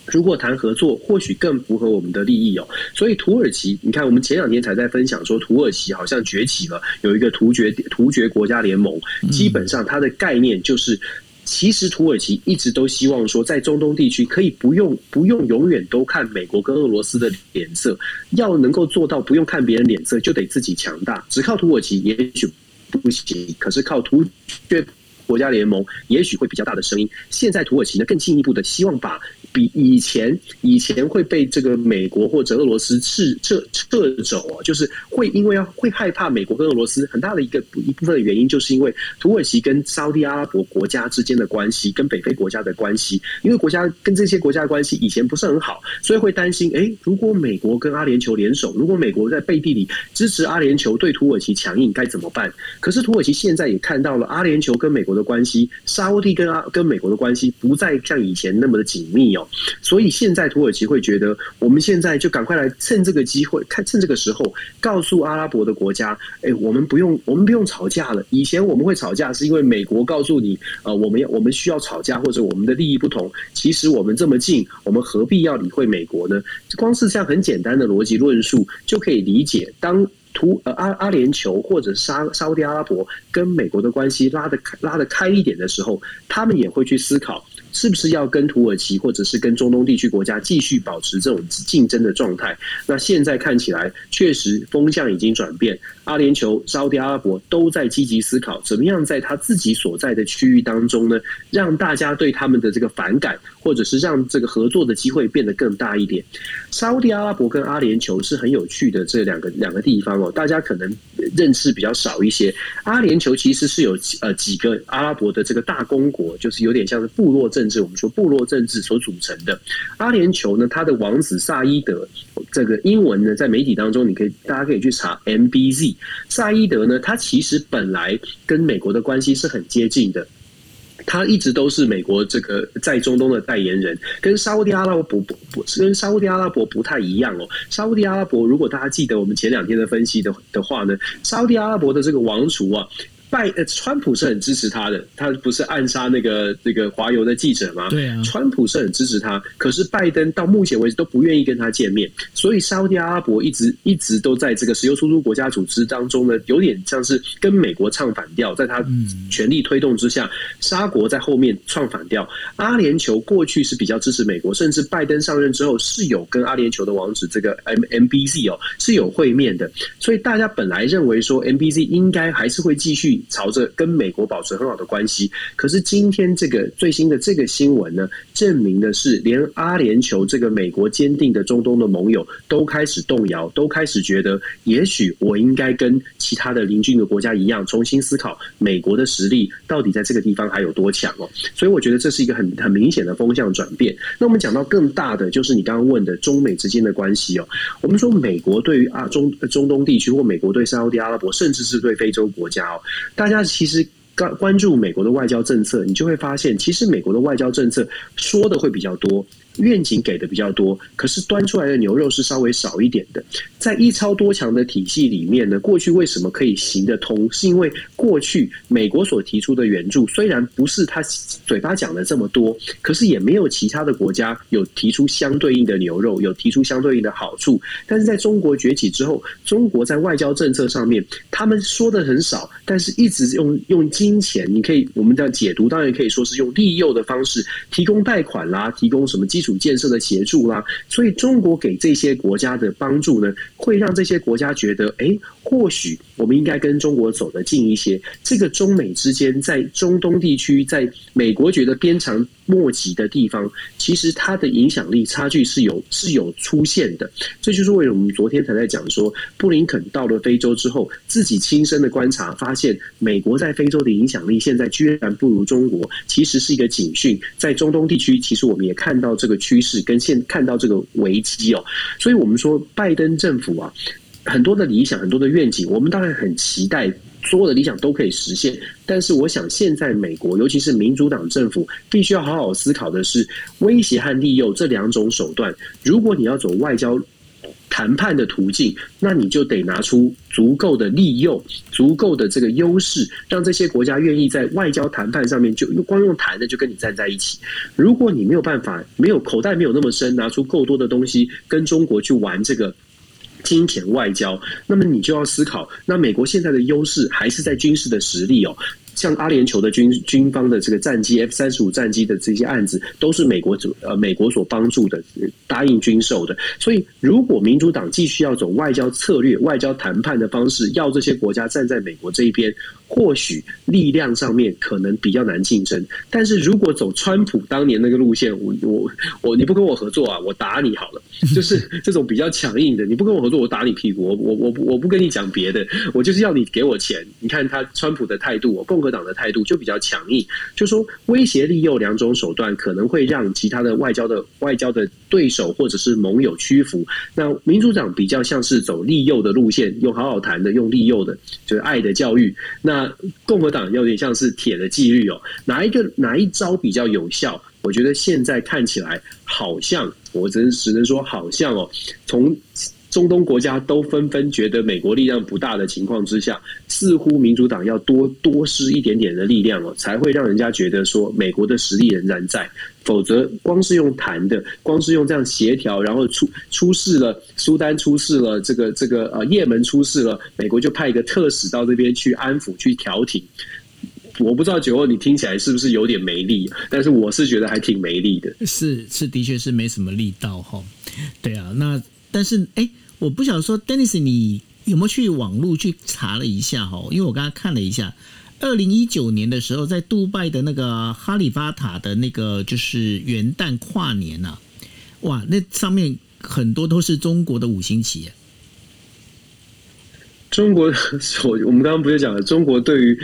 如果谈合作，或许更符合我们的利益哦。所以土耳其，你看，我们前两天才在分享说，土耳其好像崛起了，有一个突厥突厥国家联盟。基本上，它的概念就是，其实土耳其一直都希望说，在中东地区可以不用不用永远都看美国跟俄罗斯的脸色，要能够做到不用看别人脸色，就得自己强大。只靠土耳其也许不行，可是靠突厥国家联盟也许会比较大的声音。现在土耳其呢，更进一步的希望把。比以前以前会被这个美国或者俄罗斯撤撤撤走啊，就是会因为要会害怕美国跟俄罗斯很大的一个一部分的原因，就是因为土耳其跟沙特阿拉伯国家之间的关系，跟北非国家的关系，因为国家跟这些国家的关系以前不是很好，所以会担心，哎，如果美国跟阿联酋联手，如果美国在背地里支持阿联酋对土耳其强硬，该怎么办？可是土耳其现在也看到了阿联酋跟美国的关系，沙特跟阿跟美国的关系不再像以前那么的紧密哦。所以现在土耳其会觉得，我们现在就赶快来趁这个机会，看趁这个时候，告诉阿拉伯的国家，哎，我们不用，我们不用吵架了。以前我们会吵架，是因为美国告诉你，呃，我们要我们需要吵架，或者我们的利益不同。其实我们这么近，我们何必要理会美国呢？光是这样很简单的逻辑论述，就可以理解，当土呃阿阿联酋或者沙沙特阿拉伯跟美国的关系拉得拉得开一点的时候，他们也会去思考。是不是要跟土耳其或者是跟中东地区国家继续保持这种竞争的状态？那现在看起来，确实风向已经转变。阿联酋、沙特阿拉伯都在积极思考，怎么样在他自己所在的区域当中呢，让大家对他们的这个反感，或者是让这个合作的机会变得更大一点。沙特阿拉伯跟阿联酋是很有趣的这两个两个地方哦，大家可能认识比较少一些。阿联酋其实是有呃几个阿拉伯的这个大公国，就是有点像是部落政 (laughs) 治，我们说部落政治所组成的。阿联酋呢，他的王子萨伊德，这个英文呢，在媒体当中你可以大家可以去查 MBZ。萨伊德呢？他其实本来跟美国的关系是很接近的，他一直都是美国这个在中东的代言人，跟沙地阿拉伯不不，跟沙地阿拉伯不太一样哦。沙地阿拉伯如果大家记得我们前两天的分析的的话呢，沙地阿拉伯的这个王储啊。拜呃，川普是很支持他的，他不是暗杀那个那个华油的记者吗？对啊，川普是很支持他，可是拜登到目前为止都不愿意跟他见面，所以沙特阿拉伯一直一直都在这个石油输出国家组织当中呢，有点像是跟美国唱反调，在他全力推动之下，沙国在后面唱反调。阿联酋过去是比较支持美国，甚至拜登上任之后是有跟阿联酋的王子这个 M M B Z 哦是有会面的，所以大家本来认为说 M B Z 应该还是会继续。朝着跟美国保持很好的关系，可是今天这个最新的这个新闻呢，证明的是连阿联酋这个美国坚定的中东的盟友都开始动摇，都开始觉得，也许我应该跟其他的邻近的国家一样，重新思考美国的实力到底在这个地方还有多强哦。所以我觉得这是一个很很明显的风向转变。那我们讲到更大的，就是你刚刚问的中美之间的关系哦。我们说美国对于啊中中东地区，或美国对沙特阿拉伯，甚至是对非洲国家哦，大家其实。关关注美国的外交政策，你就会发现，其实美国的外交政策说的会比较多。愿景给的比较多，可是端出来的牛肉是稍微少一点的。在一超多强的体系里面呢，过去为什么可以行得通？是因为过去美国所提出的援助，虽然不是他嘴巴讲的这么多，可是也没有其他的国家有提出相对应的牛肉，有提出相对应的好处。但是在中国崛起之后，中国在外交政策上面，他们说的很少，但是一直用用金钱，你可以我们的解读，当然可以说是用利诱的方式提供贷款啦，提供什么基。础建设的协助啦，所以中国给这些国家的帮助呢，会让这些国家觉得，哎，或许我们应该跟中国走得近一些。这个中美之间，在中东地区，在美国觉得鞭长。莫及的地方，其实它的影响力差距是有是有出现的。这就是为什么我们昨天才在讲说，布林肯到了非洲之后，自己亲身的观察，发现美国在非洲的影响力现在居然不如中国，其实是一个警讯。在中东地区，其实我们也看到这个趋势，跟现看到这个危机哦。所以我们说，拜登政府啊，很多的理想，很多的愿景，我们当然很期待。所有的理想都可以实现，但是我想现在美国，尤其是民主党政府，必须要好好思考的是威胁和利诱这两种手段。如果你要走外交谈判的途径，那你就得拿出足够的利诱、足够的这个优势，让这些国家愿意在外交谈判上面就光用谈的就跟你站在一起。如果你没有办法，没有口袋没有那么深，拿出够多的东西跟中国去玩这个。金钱外交，那么你就要思考，那美国现在的优势还是在军事的实力哦。像阿联酋的军军方的这个战机 F 三十五战机的这些案子，都是美国主呃美国所帮助的，答应军售的。所以，如果民主党继续要走外交策略、外交谈判的方式，要这些国家站在美国这一边。或许力量上面可能比较难竞争，但是如果走川普当年那个路线，我我我你不跟我合作啊，我打你好了，就是 (laughs) 这种比较强硬的，你不跟我合作，我打你屁股，我我我我不跟你讲别的，我就是要你给我钱。你看他川普的态度，我共和党的态度就比较强硬，就说威胁利诱两种手段可能会让其他的外交的外交的对手或者是盟友屈服。那民主党比较像是走利诱的路线，用好好谈的，用利诱的，就是爱的教育。那共和党有点像是铁的纪律哦，哪一个哪一招比较有效？我觉得现在看起来好像，我只能只能说好像哦，从。中东国家都纷纷觉得美国力量不大的情况之下，似乎民主党要多多施一点点的力量哦，才会让人家觉得说美国的实力仍然在。否则，光是用谈的，光是用这样协调，然后出出事了，苏丹出事了，这个这个呃，也门出事了，美国就派一个特使到这边去安抚、去调停。我不知道九二你听起来是不是有点没力，但是我是觉得还挺没力的。是是，的确是没什么力道哈。对啊，那但是哎。我不想说，Dennis，你有没有去网络去查了一下哈？因为我刚刚看了一下，二零一九年的时候，在杜拜的那个哈利法塔的那个就是元旦跨年呐，哇，那上面很多都是中国的五星旗。中国，我 (laughs) 我们刚刚不是讲了，中国对于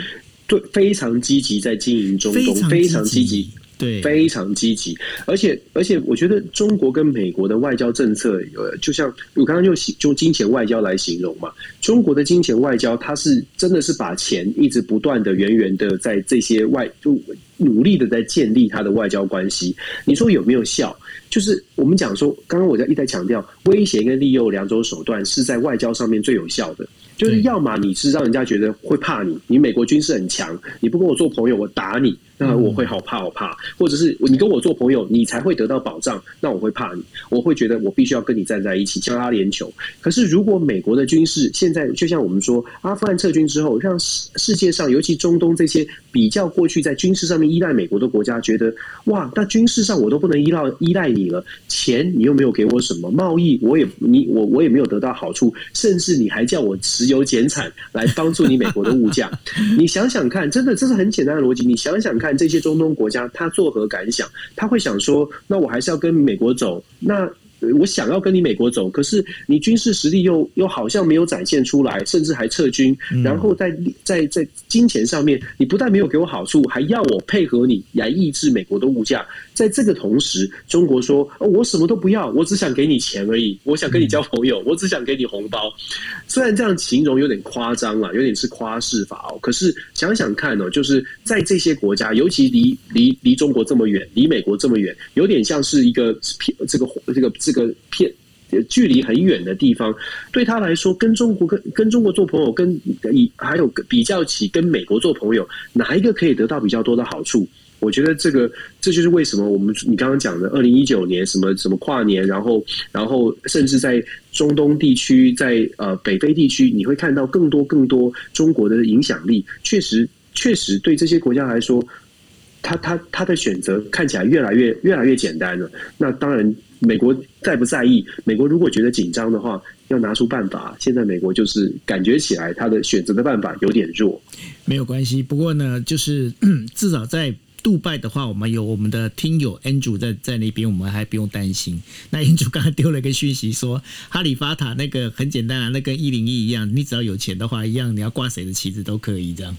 对非常积极在经营中东，非常积极。对，非常积极，而且而且，我觉得中国跟美国的外交政策，呃，就像我刚刚用用金钱外交来形容嘛。中国的金钱外交，它是真的是把钱一直不断的源源的在这些外，就努力的在建立他的外交关系。你说有没有效？就是我们讲说，刚刚我在一再强调，威胁跟利诱两种手段是在外交上面最有效的。就是要么你是让人家觉得会怕你，你美国军事很强，你不跟我做朋友，我打你。那我会好怕好怕，或者是你跟我做朋友，你才会得到保障。那我会怕你，我会觉得我必须要跟你站在一起，将阿联酋。可是如果美国的军事现在就像我们说，阿富汗撤军之后，让世世界上尤其中东这些比较过去在军事上面依赖美国的国家，觉得哇，那军事上我都不能依赖依赖你了，钱你又没有给我什么，贸易我也你我我也没有得到好处，甚至你还叫我石油减产来帮助你美国的物价。(laughs) 你想想看，真的这是很简单的逻辑，你想想看。这些中东国家，他作何感想？他会想说：“那我还是要跟美国走。”那我想要跟你美国走，可是你军事实力又又好像没有展现出来，甚至还撤军，然后在在在金钱上面，你不但没有给我好处，还要我配合你来抑制美国的物价。在这个同时，中国说：“哦，我什么都不要，我只想给你钱而已，我想跟你交朋友，我只想给你红包。”虽然这样形容有点夸张了，有点是夸饰法哦。可是想想看哦，就是在这些国家，尤其离离离中国这么远，离美国这么远，有点像是一个这个这个这个偏距离很远的地方，对他来说，跟中国跟跟中国做朋友，跟以还有比较起跟美国做朋友，哪一个可以得到比较多的好处？我觉得这个这就是为什么我们你刚刚讲的二零一九年什么什么跨年，然后然后甚至在中东地区，在呃北非地区，你会看到更多更多中国的影响力。确实确实对这些国家来说，他他他的选择看起来越来越越来越简单了。那当然，美国在不在意？美国如果觉得紧张的话，要拿出办法。现在美国就是感觉起来，他的选择的办法有点弱。没有关系，不过呢，就是 (clears throat) 至少在。杜拜的话，我们有我们的听友 Andrew 在在那边，我们还不用担心。那 Andrew 刚才丢了一个讯息说，哈利法塔那个很简单啊，那跟一零一一样，你只要有钱的话，一样你要挂谁的旗子都可以这样。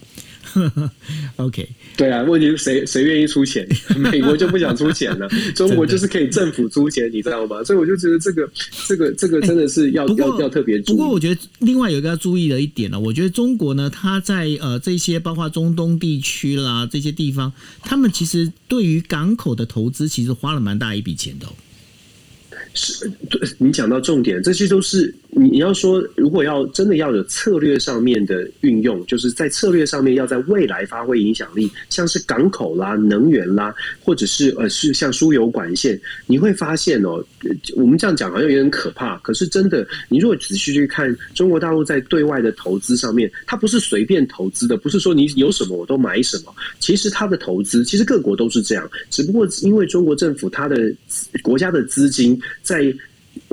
(laughs) OK，对啊，问题是谁谁愿意出钱？(laughs) 美国就不想出钱了，中国就是可以政府出钱，你知道吗？所以我就觉得这个这个这个真的是要要要特别注意。不过我觉得另外有一个要注意的一点呢，我觉得中国呢，它在呃这些包括中东地区啦这些地方，他们其实对于港口的投资，其实花了蛮大一笔钱的。是，对你讲到重点，这些都是你你要说，如果要真的要有策略上面的运用，就是在策略上面要在未来发挥影响力，像是港口啦、能源啦，或者是呃是像输油管线，你会发现哦，我们这样讲好像有点可怕，可是真的，你如果仔细去看中国大陆在对外的投资上面，它不是随便投资的，不是说你有什么我都买什么，其实它的投资，其实各国都是这样，只不过因为中国政府它的国家的资金。在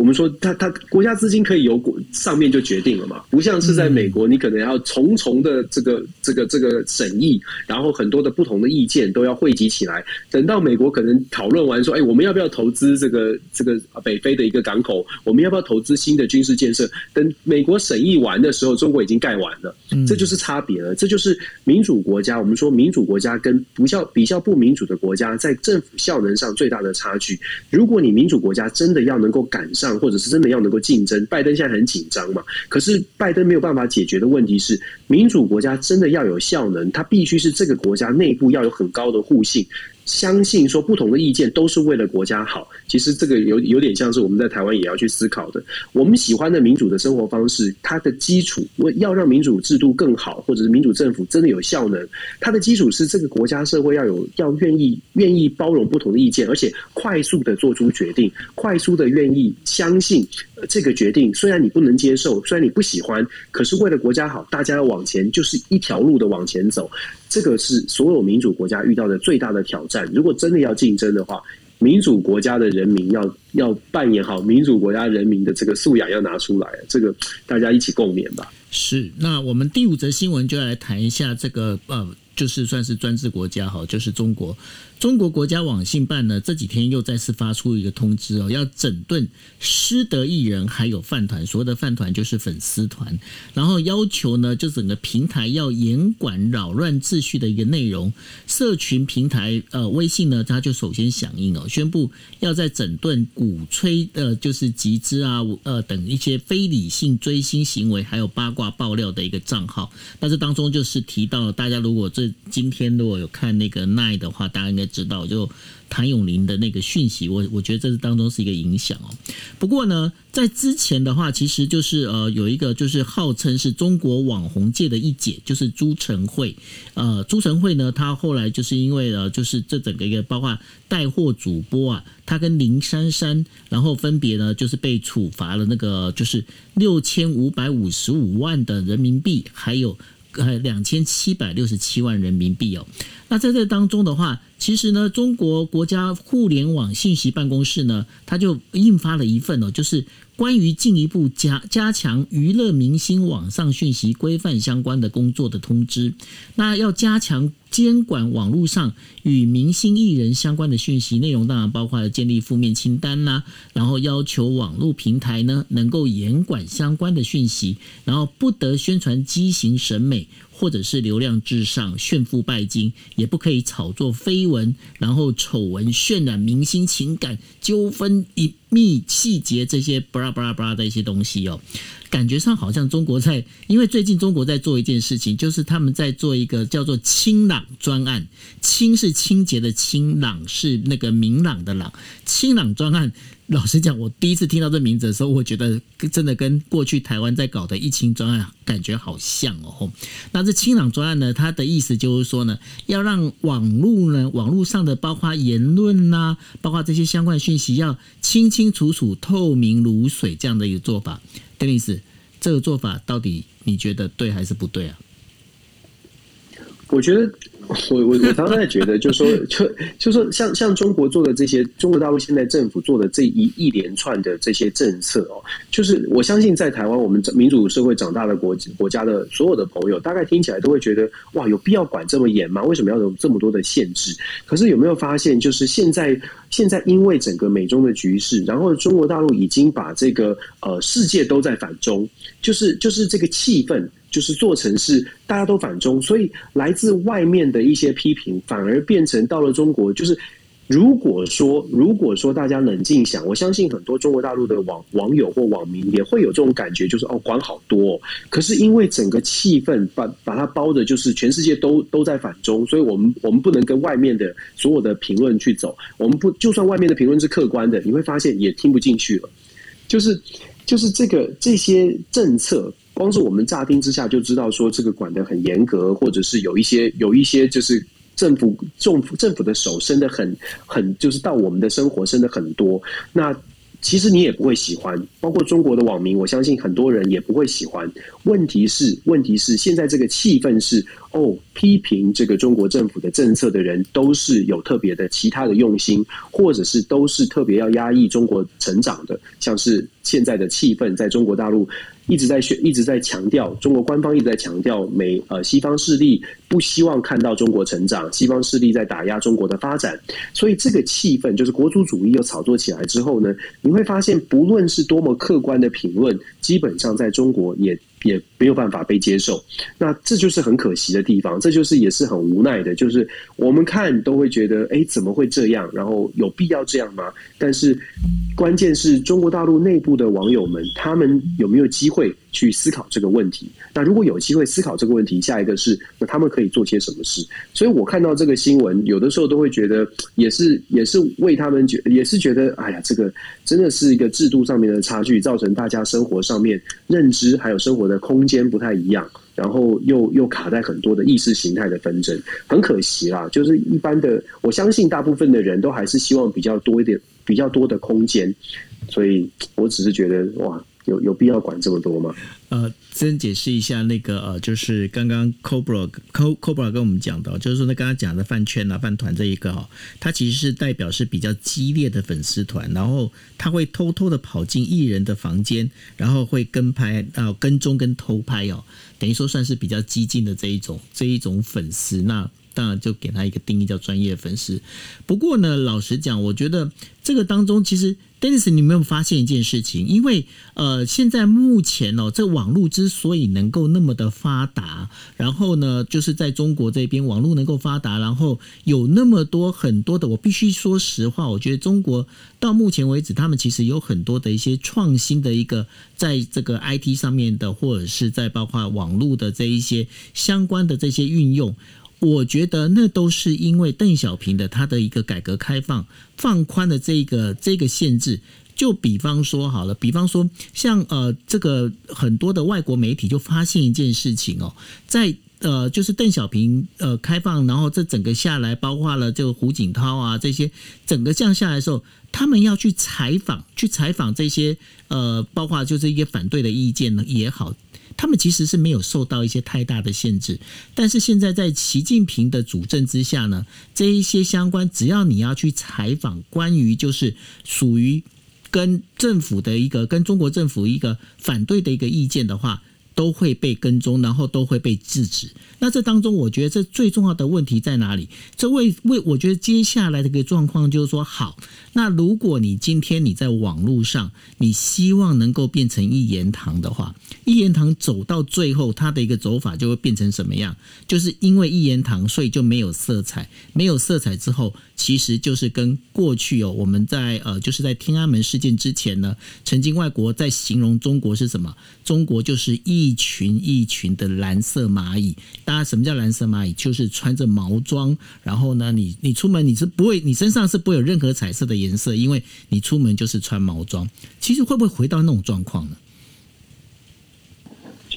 我们说，他他国家资金可以由国上面就决定了嘛，不像是在美国，你可能要重重的这个这个这个审议，然后很多的不同的意见都要汇集起来。等到美国可能讨论完说，哎，我们要不要投资这个这个北非的一个港口？我们要不要投资新的军事建设？等美国审议完的时候，中国已经盖完了。这就是差别了，这就是民主国家。我们说民主国家跟不效比较不民主的国家在政府效能上最大的差距。如果你民主国家真的要能够赶上，或者是真的要能够竞争，拜登现在很紧张嘛？可是拜登没有办法解决的问题是，民主国家真的要有效能，它必须是这个国家内部要有很高的互信。相信说不同的意见都是为了国家好，其实这个有有点像是我们在台湾也要去思考的。我们喜欢的民主的生活方式，它的基础要让民主制度更好，或者是民主政府真的有效能，它的基础是这个国家社会要有要愿意愿意包容不同的意见，而且快速的做出决定，快速的愿意相信这个决定。虽然你不能接受，虽然你不喜欢，可是为了国家好，大家要往前，就是一条路的往前走。这个是所有民主国家遇到的最大的挑战。如果真的要竞争的话，民主国家的人民要要扮演好民主国家人民的这个素养要拿出来，这个大家一起共勉吧。是，那我们第五则新闻就要来谈一下这个呃，就是算是专制国家哈，就是中国。中国国家网信办呢，这几天又再次发出一个通知哦，要整顿失德艺人还有饭团，所谓的饭团就是粉丝团，然后要求呢，就整个平台要严管扰乱秩序的一个内容。社群平台呃，微信呢，它就首先响应哦，宣布要在整顿鼓吹的，就是集资啊呃等一些非理性追星行为，还有八卦爆料的一个账号。那这当中就是提到，大家如果这今天如果有看那个奈的话，大家应该。知道就谭咏麟的那个讯息，我我觉得这是当中是一个影响哦。不过呢，在之前的话，其实就是呃有一个就是号称是中国网红界的一姐，就是朱晨慧。呃，朱晨慧呢，她后来就是因为呃就是这整个一个包括带货主播啊，她跟林珊珊，然后分别呢就是被处罚了那个就是六千五百五十五万的人民币，还有呃两千七百六十七万人民币哦。那在这当中的话，其实呢，中国国家互联网信息办公室呢，它就印发了一份哦，就是关于进一步加加强娱乐明星网上讯息规范相关的工作的通知。那要加强监管网络上与明星艺人相关的讯息内容，当然包括了建立负面清单啦，然后要求网络平台呢能够严管相关的讯息，然后不得宣传畸形审美。或者是流量至上、炫富拜金，也不可以炒作绯闻，然后丑闻渲染明星情感纠纷、隐秘细节这些巴拉巴拉巴拉的一些东西哦。感觉上好像中国在，因为最近中国在做一件事情，就是他们在做一个叫做“清朗专案”。清是清洁的清，朗是那个明朗的朗。清朗专案。老实讲，我第一次听到这名字的时候，我觉得真的跟过去台湾在搞的疫情专案感觉好像哦。那这清朗专案呢，它的意思就是说呢，要让网络呢，网络上的包括言论呐，包括这些相关讯息，要清清楚楚、透明如水这样的一个做法。邓律师，这个做法到底你觉得对还是不对啊？我觉得。我我我当然觉得，就说就就说像像中国做的这些，中国大陆现在政府做的这一一连串的这些政策哦，就是我相信在台湾我们民主社会长大的国国家的所有的朋友，大概听起来都会觉得哇，有必要管这么严吗？为什么要有这么多的限制？可是有没有发现，就是现在现在因为整个美中的局势，然后中国大陆已经把这个呃世界都在反中，就是就是这个气氛。就是做成是大家都反中，所以来自外面的一些批评反而变成到了中国。就是如果说如果说大家冷静想，我相信很多中国大陆的网网友或网民也会有这种感觉，就是哦管好多。可是因为整个气氛把把它包的，就是全世界都都在反中，所以我们我们不能跟外面的所有的评论去走。我们不就算外面的评论是客观的，你会发现也听不进去了。就是就是这个这些政策。光是我们乍听之下就知道说这个管得很严格，或者是有一些有一些就是政府政府政府的手伸的很很就是到我们的生活伸的很多，那其实你也不会喜欢，包括中国的网民，我相信很多人也不会喜欢。问题是问题是现在这个气氛是哦，批评这个中国政府的政策的人都是有特别的其他的用心，或者是都是特别要压抑中国成长的，像是现在的气氛在中国大陆。一直在宣，一直在强调，中国官方一直在强调，美呃西方势力不希望看到中国成长，西方势力在打压中国的发展，所以这个气氛就是国族主义又炒作起来之后呢，你会发现，不论是多么客观的评论，基本上在中国也。也没有办法被接受，那这就是很可惜的地方，这就是也是很无奈的，就是我们看都会觉得，哎，怎么会这样？然后有必要这样吗？但是关键是中国大陆内部的网友们，他们有没有机会去思考这个问题？那如果有机会思考这个问题，下一个是那他们可以做些什么事？所以我看到这个新闻，有的时候都会觉得，也是也是为他们觉，也是觉得，哎呀，这个真的是一个制度上面的差距，造成大家生活上面认知还有生活。的空间不太一样，然后又又卡在很多的意识形态的纷争，很可惜啦。就是一般的，我相信大部分的人都还是希望比较多一点、比较多的空间，所以我只是觉得哇。有有必要管这么多吗？呃，先解释一下那个呃，就是刚刚 Cobra Co Cobra 跟我们讲的，就是说那刚刚讲的饭圈啊、饭团这一个哈，它其实是代表是比较激烈的粉丝团，然后他会偷偷的跑进艺人的房间，然后会跟拍啊、跟踪跟偷拍哦，等于说算是比较激进的这一种这一种粉丝那。当然，就给他一个定义叫专业粉丝。不过呢，老实讲，我觉得这个当中，其实 Dennis，你没有发现一件事情？因为呃，现在目前哦，这网络之所以能够那么的发达，然后呢，就是在中国这边网络能够发达，然后有那么多很多的，我必须说实话，我觉得中国到目前为止，他们其实有很多的一些创新的一个，在这个 IT 上面的，或者是在包括网络的这一些相关的这些运用。我觉得那都是因为邓小平的他的一个改革开放放宽的这个这个限制。就比方说好了，比方说像呃这个很多的外国媒体就发现一件事情哦，在呃就是邓小平呃开放，然后这整个下来，包括了这个胡锦涛啊这些整个这样下来的时候，他们要去采访去采访这些呃包括就是一些反对的意见呢也好。他们其实是没有受到一些太大的限制。但是现在在习近平的主政之下呢，这一些相关，只要你要去采访关于就是属于跟政府的一个跟中国政府一个反对的一个意见的话。都会被跟踪，然后都会被制止。那这当中，我觉得这最重要的问题在哪里？这为为我觉得接下来的一个状况就是说，好，那如果你今天你在网络上，你希望能够变成一言堂的话，一言堂走到最后，它的一个走法就会变成什么样？就是因为一言堂，所以就没有色彩，没有色彩之后，其实就是跟过去哦，我们在呃，就是在天安门事件之前呢，曾经外国在形容中国是什么？中国就是一。一群一群的蓝色蚂蚁，大家什么叫蓝色蚂蚁？就是穿着毛装，然后呢，你你出门你是不会，你身上是不会有任何彩色的颜色，因为你出门就是穿毛装。其实会不会回到那种状况呢？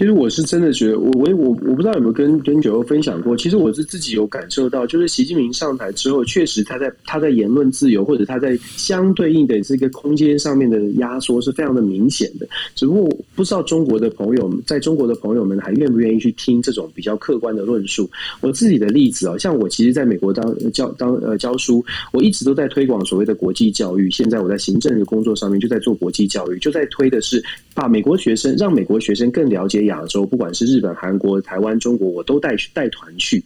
其实我是真的觉得，我我我我不知道有没有跟跟九欧分享过。其实我是自己有感受到，就是习近平上台之后，确实他在他在言论自由或者他在相对应的这个空间上面的压缩是非常的明显的。只不过不知道中国的朋友，在中国的朋友们还愿不愿意去听这种比较客观的论述？我自己的例子啊，像我其实在美国当教当呃教书，我一直都在推广所谓的国际教育。现在我在行政的工作上面就在做国际教育，就在推的是把美国学生让美国学生更了解。亚亚洲，不管是日本、韩国、台湾、中国，我都带去带团去。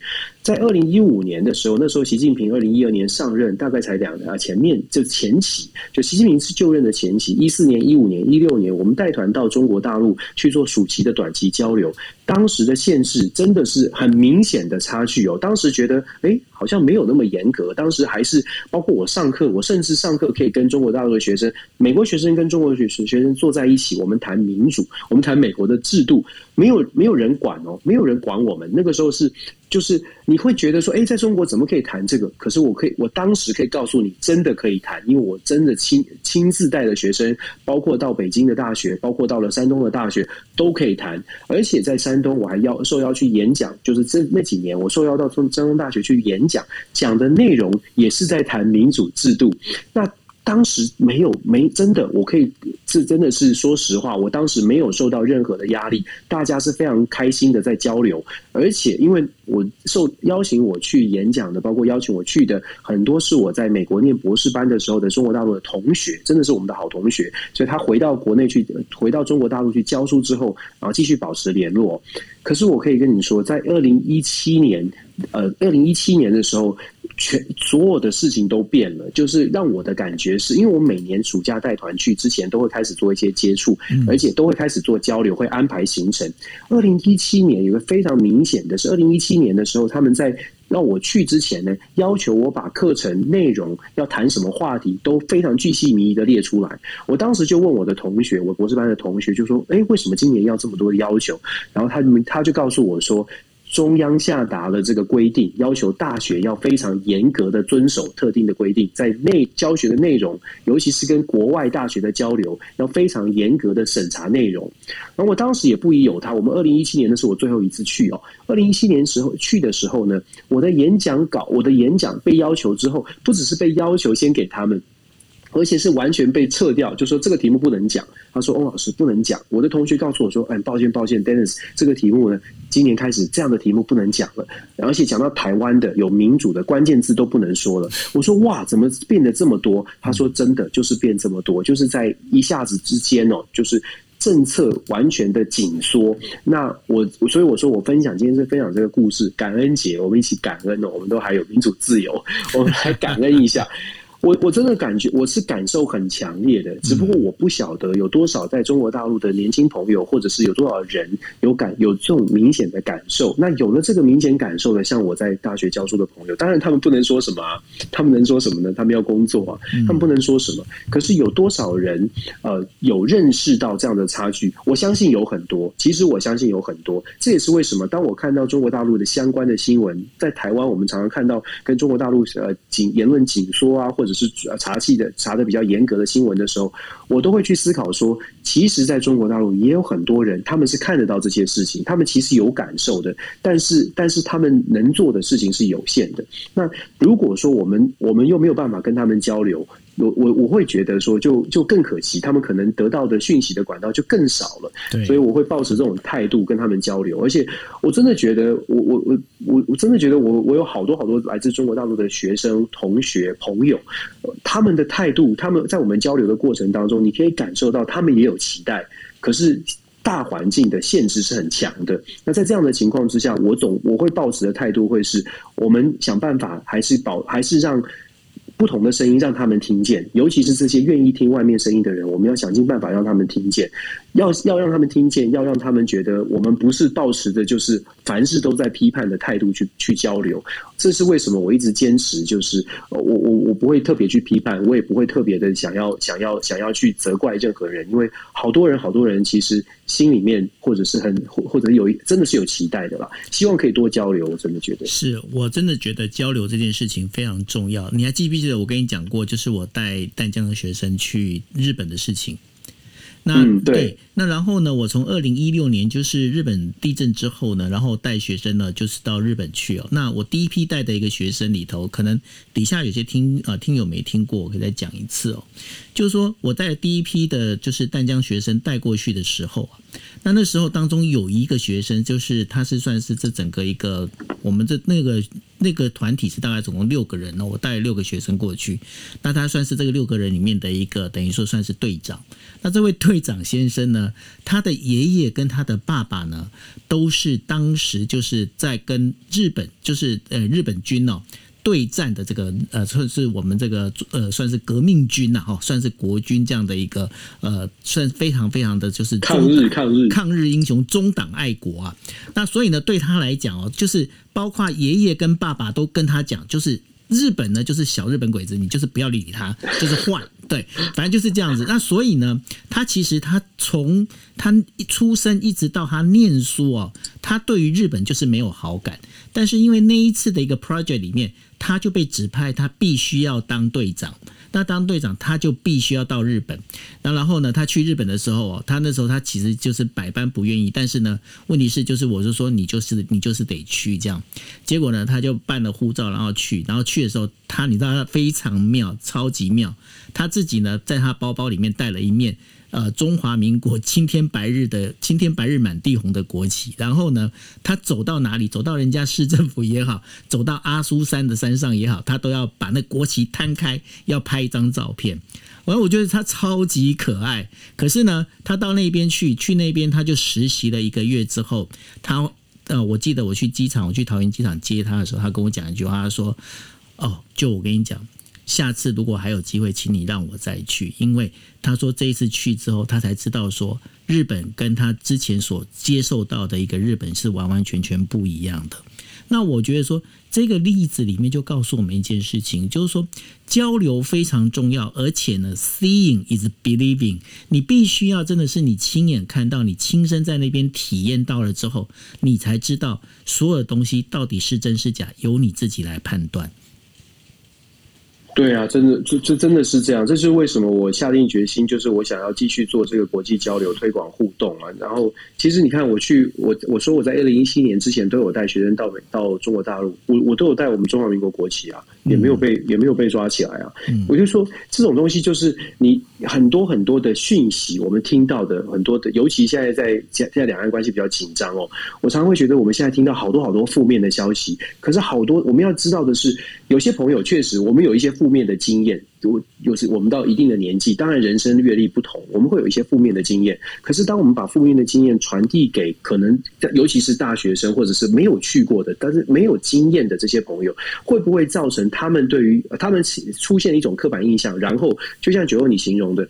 在二零一五年的时候，那时候习近平二零一二年上任，大概才两啊前面就前期，就习近平是就任的前期，一四年、一五年、一六年，我们带团到中国大陆去做暑期的短期交流。当时的县市真的是很明显的差距哦。当时觉得，哎，好像没有那么严格。当时还是包括我上课，我甚至上课可以跟中国大陆的学生、美国学生跟中国学学生坐在一起，我们谈民主，我们谈美国的制度，没有没有人管哦，没有人管我们。那个时候是。就是你会觉得说，哎，在中国怎么可以谈这个？可是我可以，我当时可以告诉你，真的可以谈，因为我真的亲亲自带的学生，包括到北京的大学，包括到了山东的大学，都可以谈。而且在山东，我还要受邀去演讲，就是这那几年，我受邀到中山东大学去演讲，讲的内容也是在谈民主制度。那。当时没有没真的，我可以是真的是说实话，我当时没有受到任何的压力，大家是非常开心的在交流，而且因为我受邀请我去演讲的，包括邀请我去的很多是我在美国念博士班的时候的中国大陆的同学，真的是我们的好同学，所以他回到国内去，回到中国大陆去教书之后，然后继续保持联络。可是我可以跟你说，在二零一七年，呃，二零一七年的时候。全所有的事情都变了，就是让我的感觉是，因为我每年暑假带团去之前，都会开始做一些接触，而且都会开始做交流，会安排行程。二零一七年有个非常明显的是，二零一七年的时候，他们在那我去之前呢，要求我把课程内容要谈什么话题都非常具体迷的列出来。我当时就问我的同学，我博士班的同学就说：“哎，为什么今年要这么多的要求？”然后他们他就告诉我说。中央下达了这个规定，要求大学要非常严格的遵守特定的规定，在内教学的内容，尤其是跟国外大学的交流，要非常严格的审查内容。而我当时也不疑有他，我们二零一七年的是我最后一次去哦。二零一七年时候去的时候呢，我的演讲稿，我的演讲被要求之后，不只是被要求先给他们。而且是完全被撤掉，就说这个题目不能讲。他说：“翁老师不能讲。”我的同学告诉我说：“哎，抱歉，抱歉，Dennis，这个题目呢，今年开始这样的题目不能讲了。而且讲到台湾的有民主的关键字都不能说了。”我说：“哇，怎么变得这么多？”他说：“真的就是变这么多，就是在一下子之间哦，就是政策完全的紧缩。”那我所以我说我分享今天是分享这个故事，感恩节我们一起感恩哦，我们都还有民主自由，我们来感恩一下。我我真的感觉我是感受很强烈的，只不过我不晓得有多少在中国大陆的年轻朋友，或者是有多少人有感有这种明显的感受。那有了这个明显感受的，像我在大学教书的朋友，当然他们不能说什么，他们能说什么呢？他们要工作啊，他们不能说什么。可是有多少人呃有认识到这样的差距？我相信有很多。其实我相信有很多。这也是为什么当我看到中国大陆的相关的新闻，在台湾我们常常看到跟中国大陆呃紧言论紧缩啊，或者只是查气的查的比较严格的新闻的时候，我都会去思考说，其实在中国大陆也有很多人，他们是看得到这些事情，他们其实有感受的，但是但是他们能做的事情是有限的。那如果说我们我们又没有办法跟他们交流。我我我会觉得说，就就更可惜，他们可能得到的讯息的管道就更少了。对，所以我会抱持这种态度跟他们交流。而且我真的觉得，我我我我我真的觉得，我我有好多好多来自中国大陆的学生、同学、朋友，他们的态度，他们在我们交流的过程当中，你可以感受到他们也有期待，可是大环境的限制是很强的。那在这样的情况之下，我总我会抱持的态度会是，我们想办法还是保还是让。不同的声音让他们听见，尤其是这些愿意听外面声音的人，我们要想尽办法让他们听见，要要让他们听见，要让他们觉得我们不是抱持的，就是凡事都在批判的态度去去交流。这是为什么我一直坚持，就是我我我不会特别去批判，我也不会特别的想要想要想要去责怪任何人，因为好多人好多人其实心里面或者是很或或者有真的是有期待的啦，希望可以多交流。我真的觉得，是我真的觉得交流这件事情非常重要。你还记不记得我跟你讲过，就是我带淡江的学生去日本的事情？那对，那然后呢？我从二零一六年就是日本地震之后呢，然后带学生呢，就是到日本去哦。那我第一批带的一个学生里头，可能底下有些听啊听友没听过，我可以再讲一次哦。就是说我带第一批的，就是淡江学生带过去的时候啊，那那时候当中有一个学生，就是他是算是这整个一个我们这那个。那个团体是大概总共六个人呢，我带了六个学生过去，那他算是这个六个人里面的一个，等于说算是队长。那这位队长先生呢，他的爷爷跟他的爸爸呢，都是当时就是在跟日本，就是呃日本军哦。对战的这个呃，算是我们这个呃，算是革命军呐，哈，算是国军这样的一个呃，算非常非常的就是抗日抗日抗日英雄，中党爱国啊。那所以呢，对他来讲哦，就是包括爷爷跟爸爸都跟他讲，就是日本呢，就是小日本鬼子，你就是不要理他，(laughs) 就是换。对，反正就是这样子。那所以呢，他其实他从他一出生一直到他念书哦，他对于日本就是没有好感。但是因为那一次的一个 project 里面。他就被指派，他必须要当队长。那当队长，他就必须要到日本。那然后呢，他去日本的时候，他那时候他其实就是百般不愿意。但是呢，问题是就是我是说，你就是你就是得去这样。结果呢，他就办了护照，然后去。然后去的时候，他你知道他非常妙，超级妙。他自己呢，在他包包里面带了一面。呃，中华民国青天白日的 (laughs) 青天白日满地红的国旗，然后呢，他走到哪里，走到人家市政府也好，(laughs) 走到阿苏山的山上也好，他都要把那国旗摊开，要拍一张照片。完，我觉得他超级可爱。可是呢，他到那边去，去那边他就实习了一个月之后，他呃，我记得我去机场，我去桃园机场接他的时候，他跟我讲一句话，他说：“哦，就我跟你讲。”下次如果还有机会，请你让我再去，因为他说这一次去之后，他才知道说日本跟他之前所接受到的一个日本是完完全全不一样的。那我觉得说这个例子里面就告诉我们一件事情，就是说交流非常重要，而且呢，seeing is believing，你必须要真的是你亲眼看到，你亲身在那边体验到了之后，你才知道所有的东西到底是真是假，由你自己来判断。对啊，真的，这这真的是这样。这是为什么我下定决心，就是我想要继续做这个国际交流、推广、互动啊。然后，其实你看，我去，我我说我在二零一七年之前都有带学生到到中国大陆，我我都有带我们中华民国国旗啊，也没有被也没有被抓起来啊。我就说，这种东西就是你很多很多的讯息，我们听到的很多的，尤其现在在现在两岸关系比较紧张哦，我常常会觉得我们现在听到好多好多负面的消息。可是好多我们要知道的是，有些朋友确实，我们有一些负。负面的经验，我有时我们到一定的年纪，当然人生阅历不同，我们会有一些负面的经验。可是，当我们把负面的经验传递给可能，尤其是大学生或者是没有去过的，但是没有经验的这些朋友，会不会造成他们对于他们出现一种刻板印象？然后，就像九欧你形容的。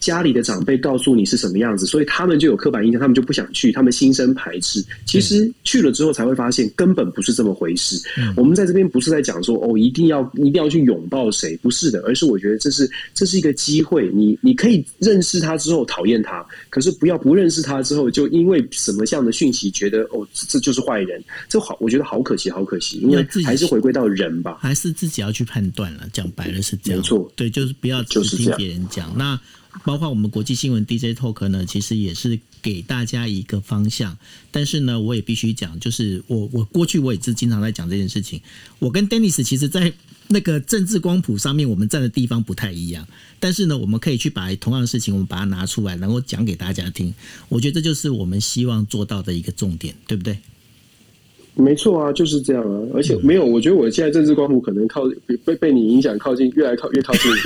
家里的长辈告诉你是什么样子，所以他们就有刻板印象，他们就不想去，他们心生排斥。其实去了之后才会发现，根本不是这么回事。我们在这边不是在讲说哦，一定要一定要去拥抱谁，不是的，而是我觉得这是这是一个机会，你你可以认识他之后讨厌他，可是不要不认识他之后就因为什么样的讯息觉得哦这就是坏人，这好，我觉得好可惜，好可惜，因为还是回归到人吧，还是自己要去判断了。讲白了是这样，没错，对，就是不要只听别人讲那。包括我们国际新闻 DJ Talk 呢，其实也是给大家一个方向。但是呢，我也必须讲，就是我我过去我也是经常在讲这件事情。我跟 Dennis 其实，在那个政治光谱上面，我们站的地方不太一样。但是呢，我们可以去把同样的事情，我们把它拿出来，然后讲给大家听。我觉得这就是我们希望做到的一个重点，对不对？没错啊，就是这样啊。而且没有，我觉得我现在政治光谱可能靠被被你影响，靠近越来靠越靠近。(laughs)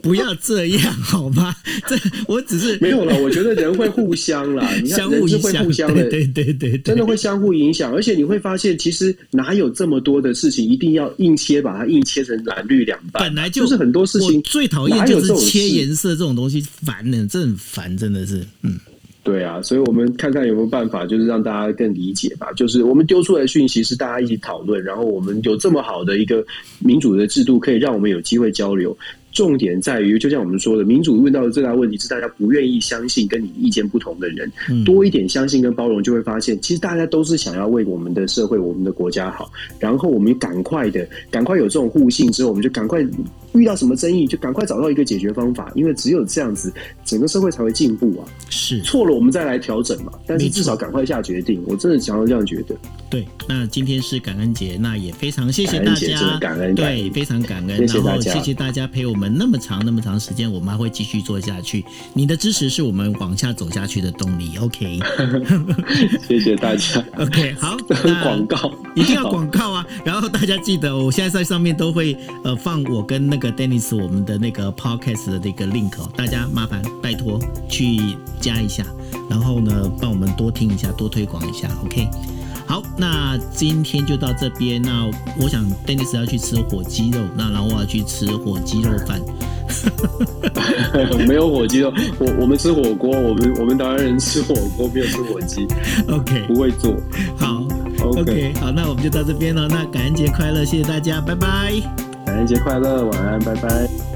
不要这样好吗？(laughs) 这我只是没有了。我觉得人会互相啦，(laughs) 你看人是会互相的，对对对，真的会相互影响。而且你会发现，其实哪有这么多的事情一定要硬切，把它硬切成蓝绿两半？本来就是很多事情最讨厌就是切颜色这种东西，烦的，这很烦，真的是，嗯。对啊，所以我们看看有没有办法，就是让大家更理解吧。就是我们丢出来的讯息是大家一起讨论，然后我们有这么好的一个民主的制度，可以让我们有机会交流。重点在于，就像我们说的，民主问到的最大问题是大家不愿意相信跟你意见不同的人。多一点相信跟包容，就会发现，其实大家都是想要为我们的社会、我们的国家好。然后我们赶快的，赶快有这种互信之后，我们就赶快遇到什么争议，就赶快找到一个解决方法。因为只有这样子，整个社会才会进步啊。是错了，我们再来调整嘛。但是至少赶快下决定。我真的想要这样觉得。对，那今天是感恩节，那也非常谢谢大家。感恩，对，非常感恩。谢谢大家，谢谢大家陪我们。那么长那么长时间，我们还会继续做下去。你的支持是我们往下走下去的动力。OK，(laughs) (laughs) 谢谢大家。(laughs) OK，好，广告一定要广告啊！然后大家记得，我现在在上面都会呃放我跟那个 Dennis 我们的那个 Podcast 的那个 link，大家麻烦拜托去加一下，然后呢帮我们多听一下，多推广一下。OK。好，那今天就到这边。那我想，Dennis 要去吃火鸡肉，那然后我要去吃火鸡肉饭。(laughs) 没有火鸡肉，我我们吃火锅，我们我们台湾人吃火锅，没有吃火鸡。OK，不会做。好，OK，好，那我们就到这边了。那感恩节快乐，谢谢大家，拜拜。感恩节快乐，晚安，拜拜。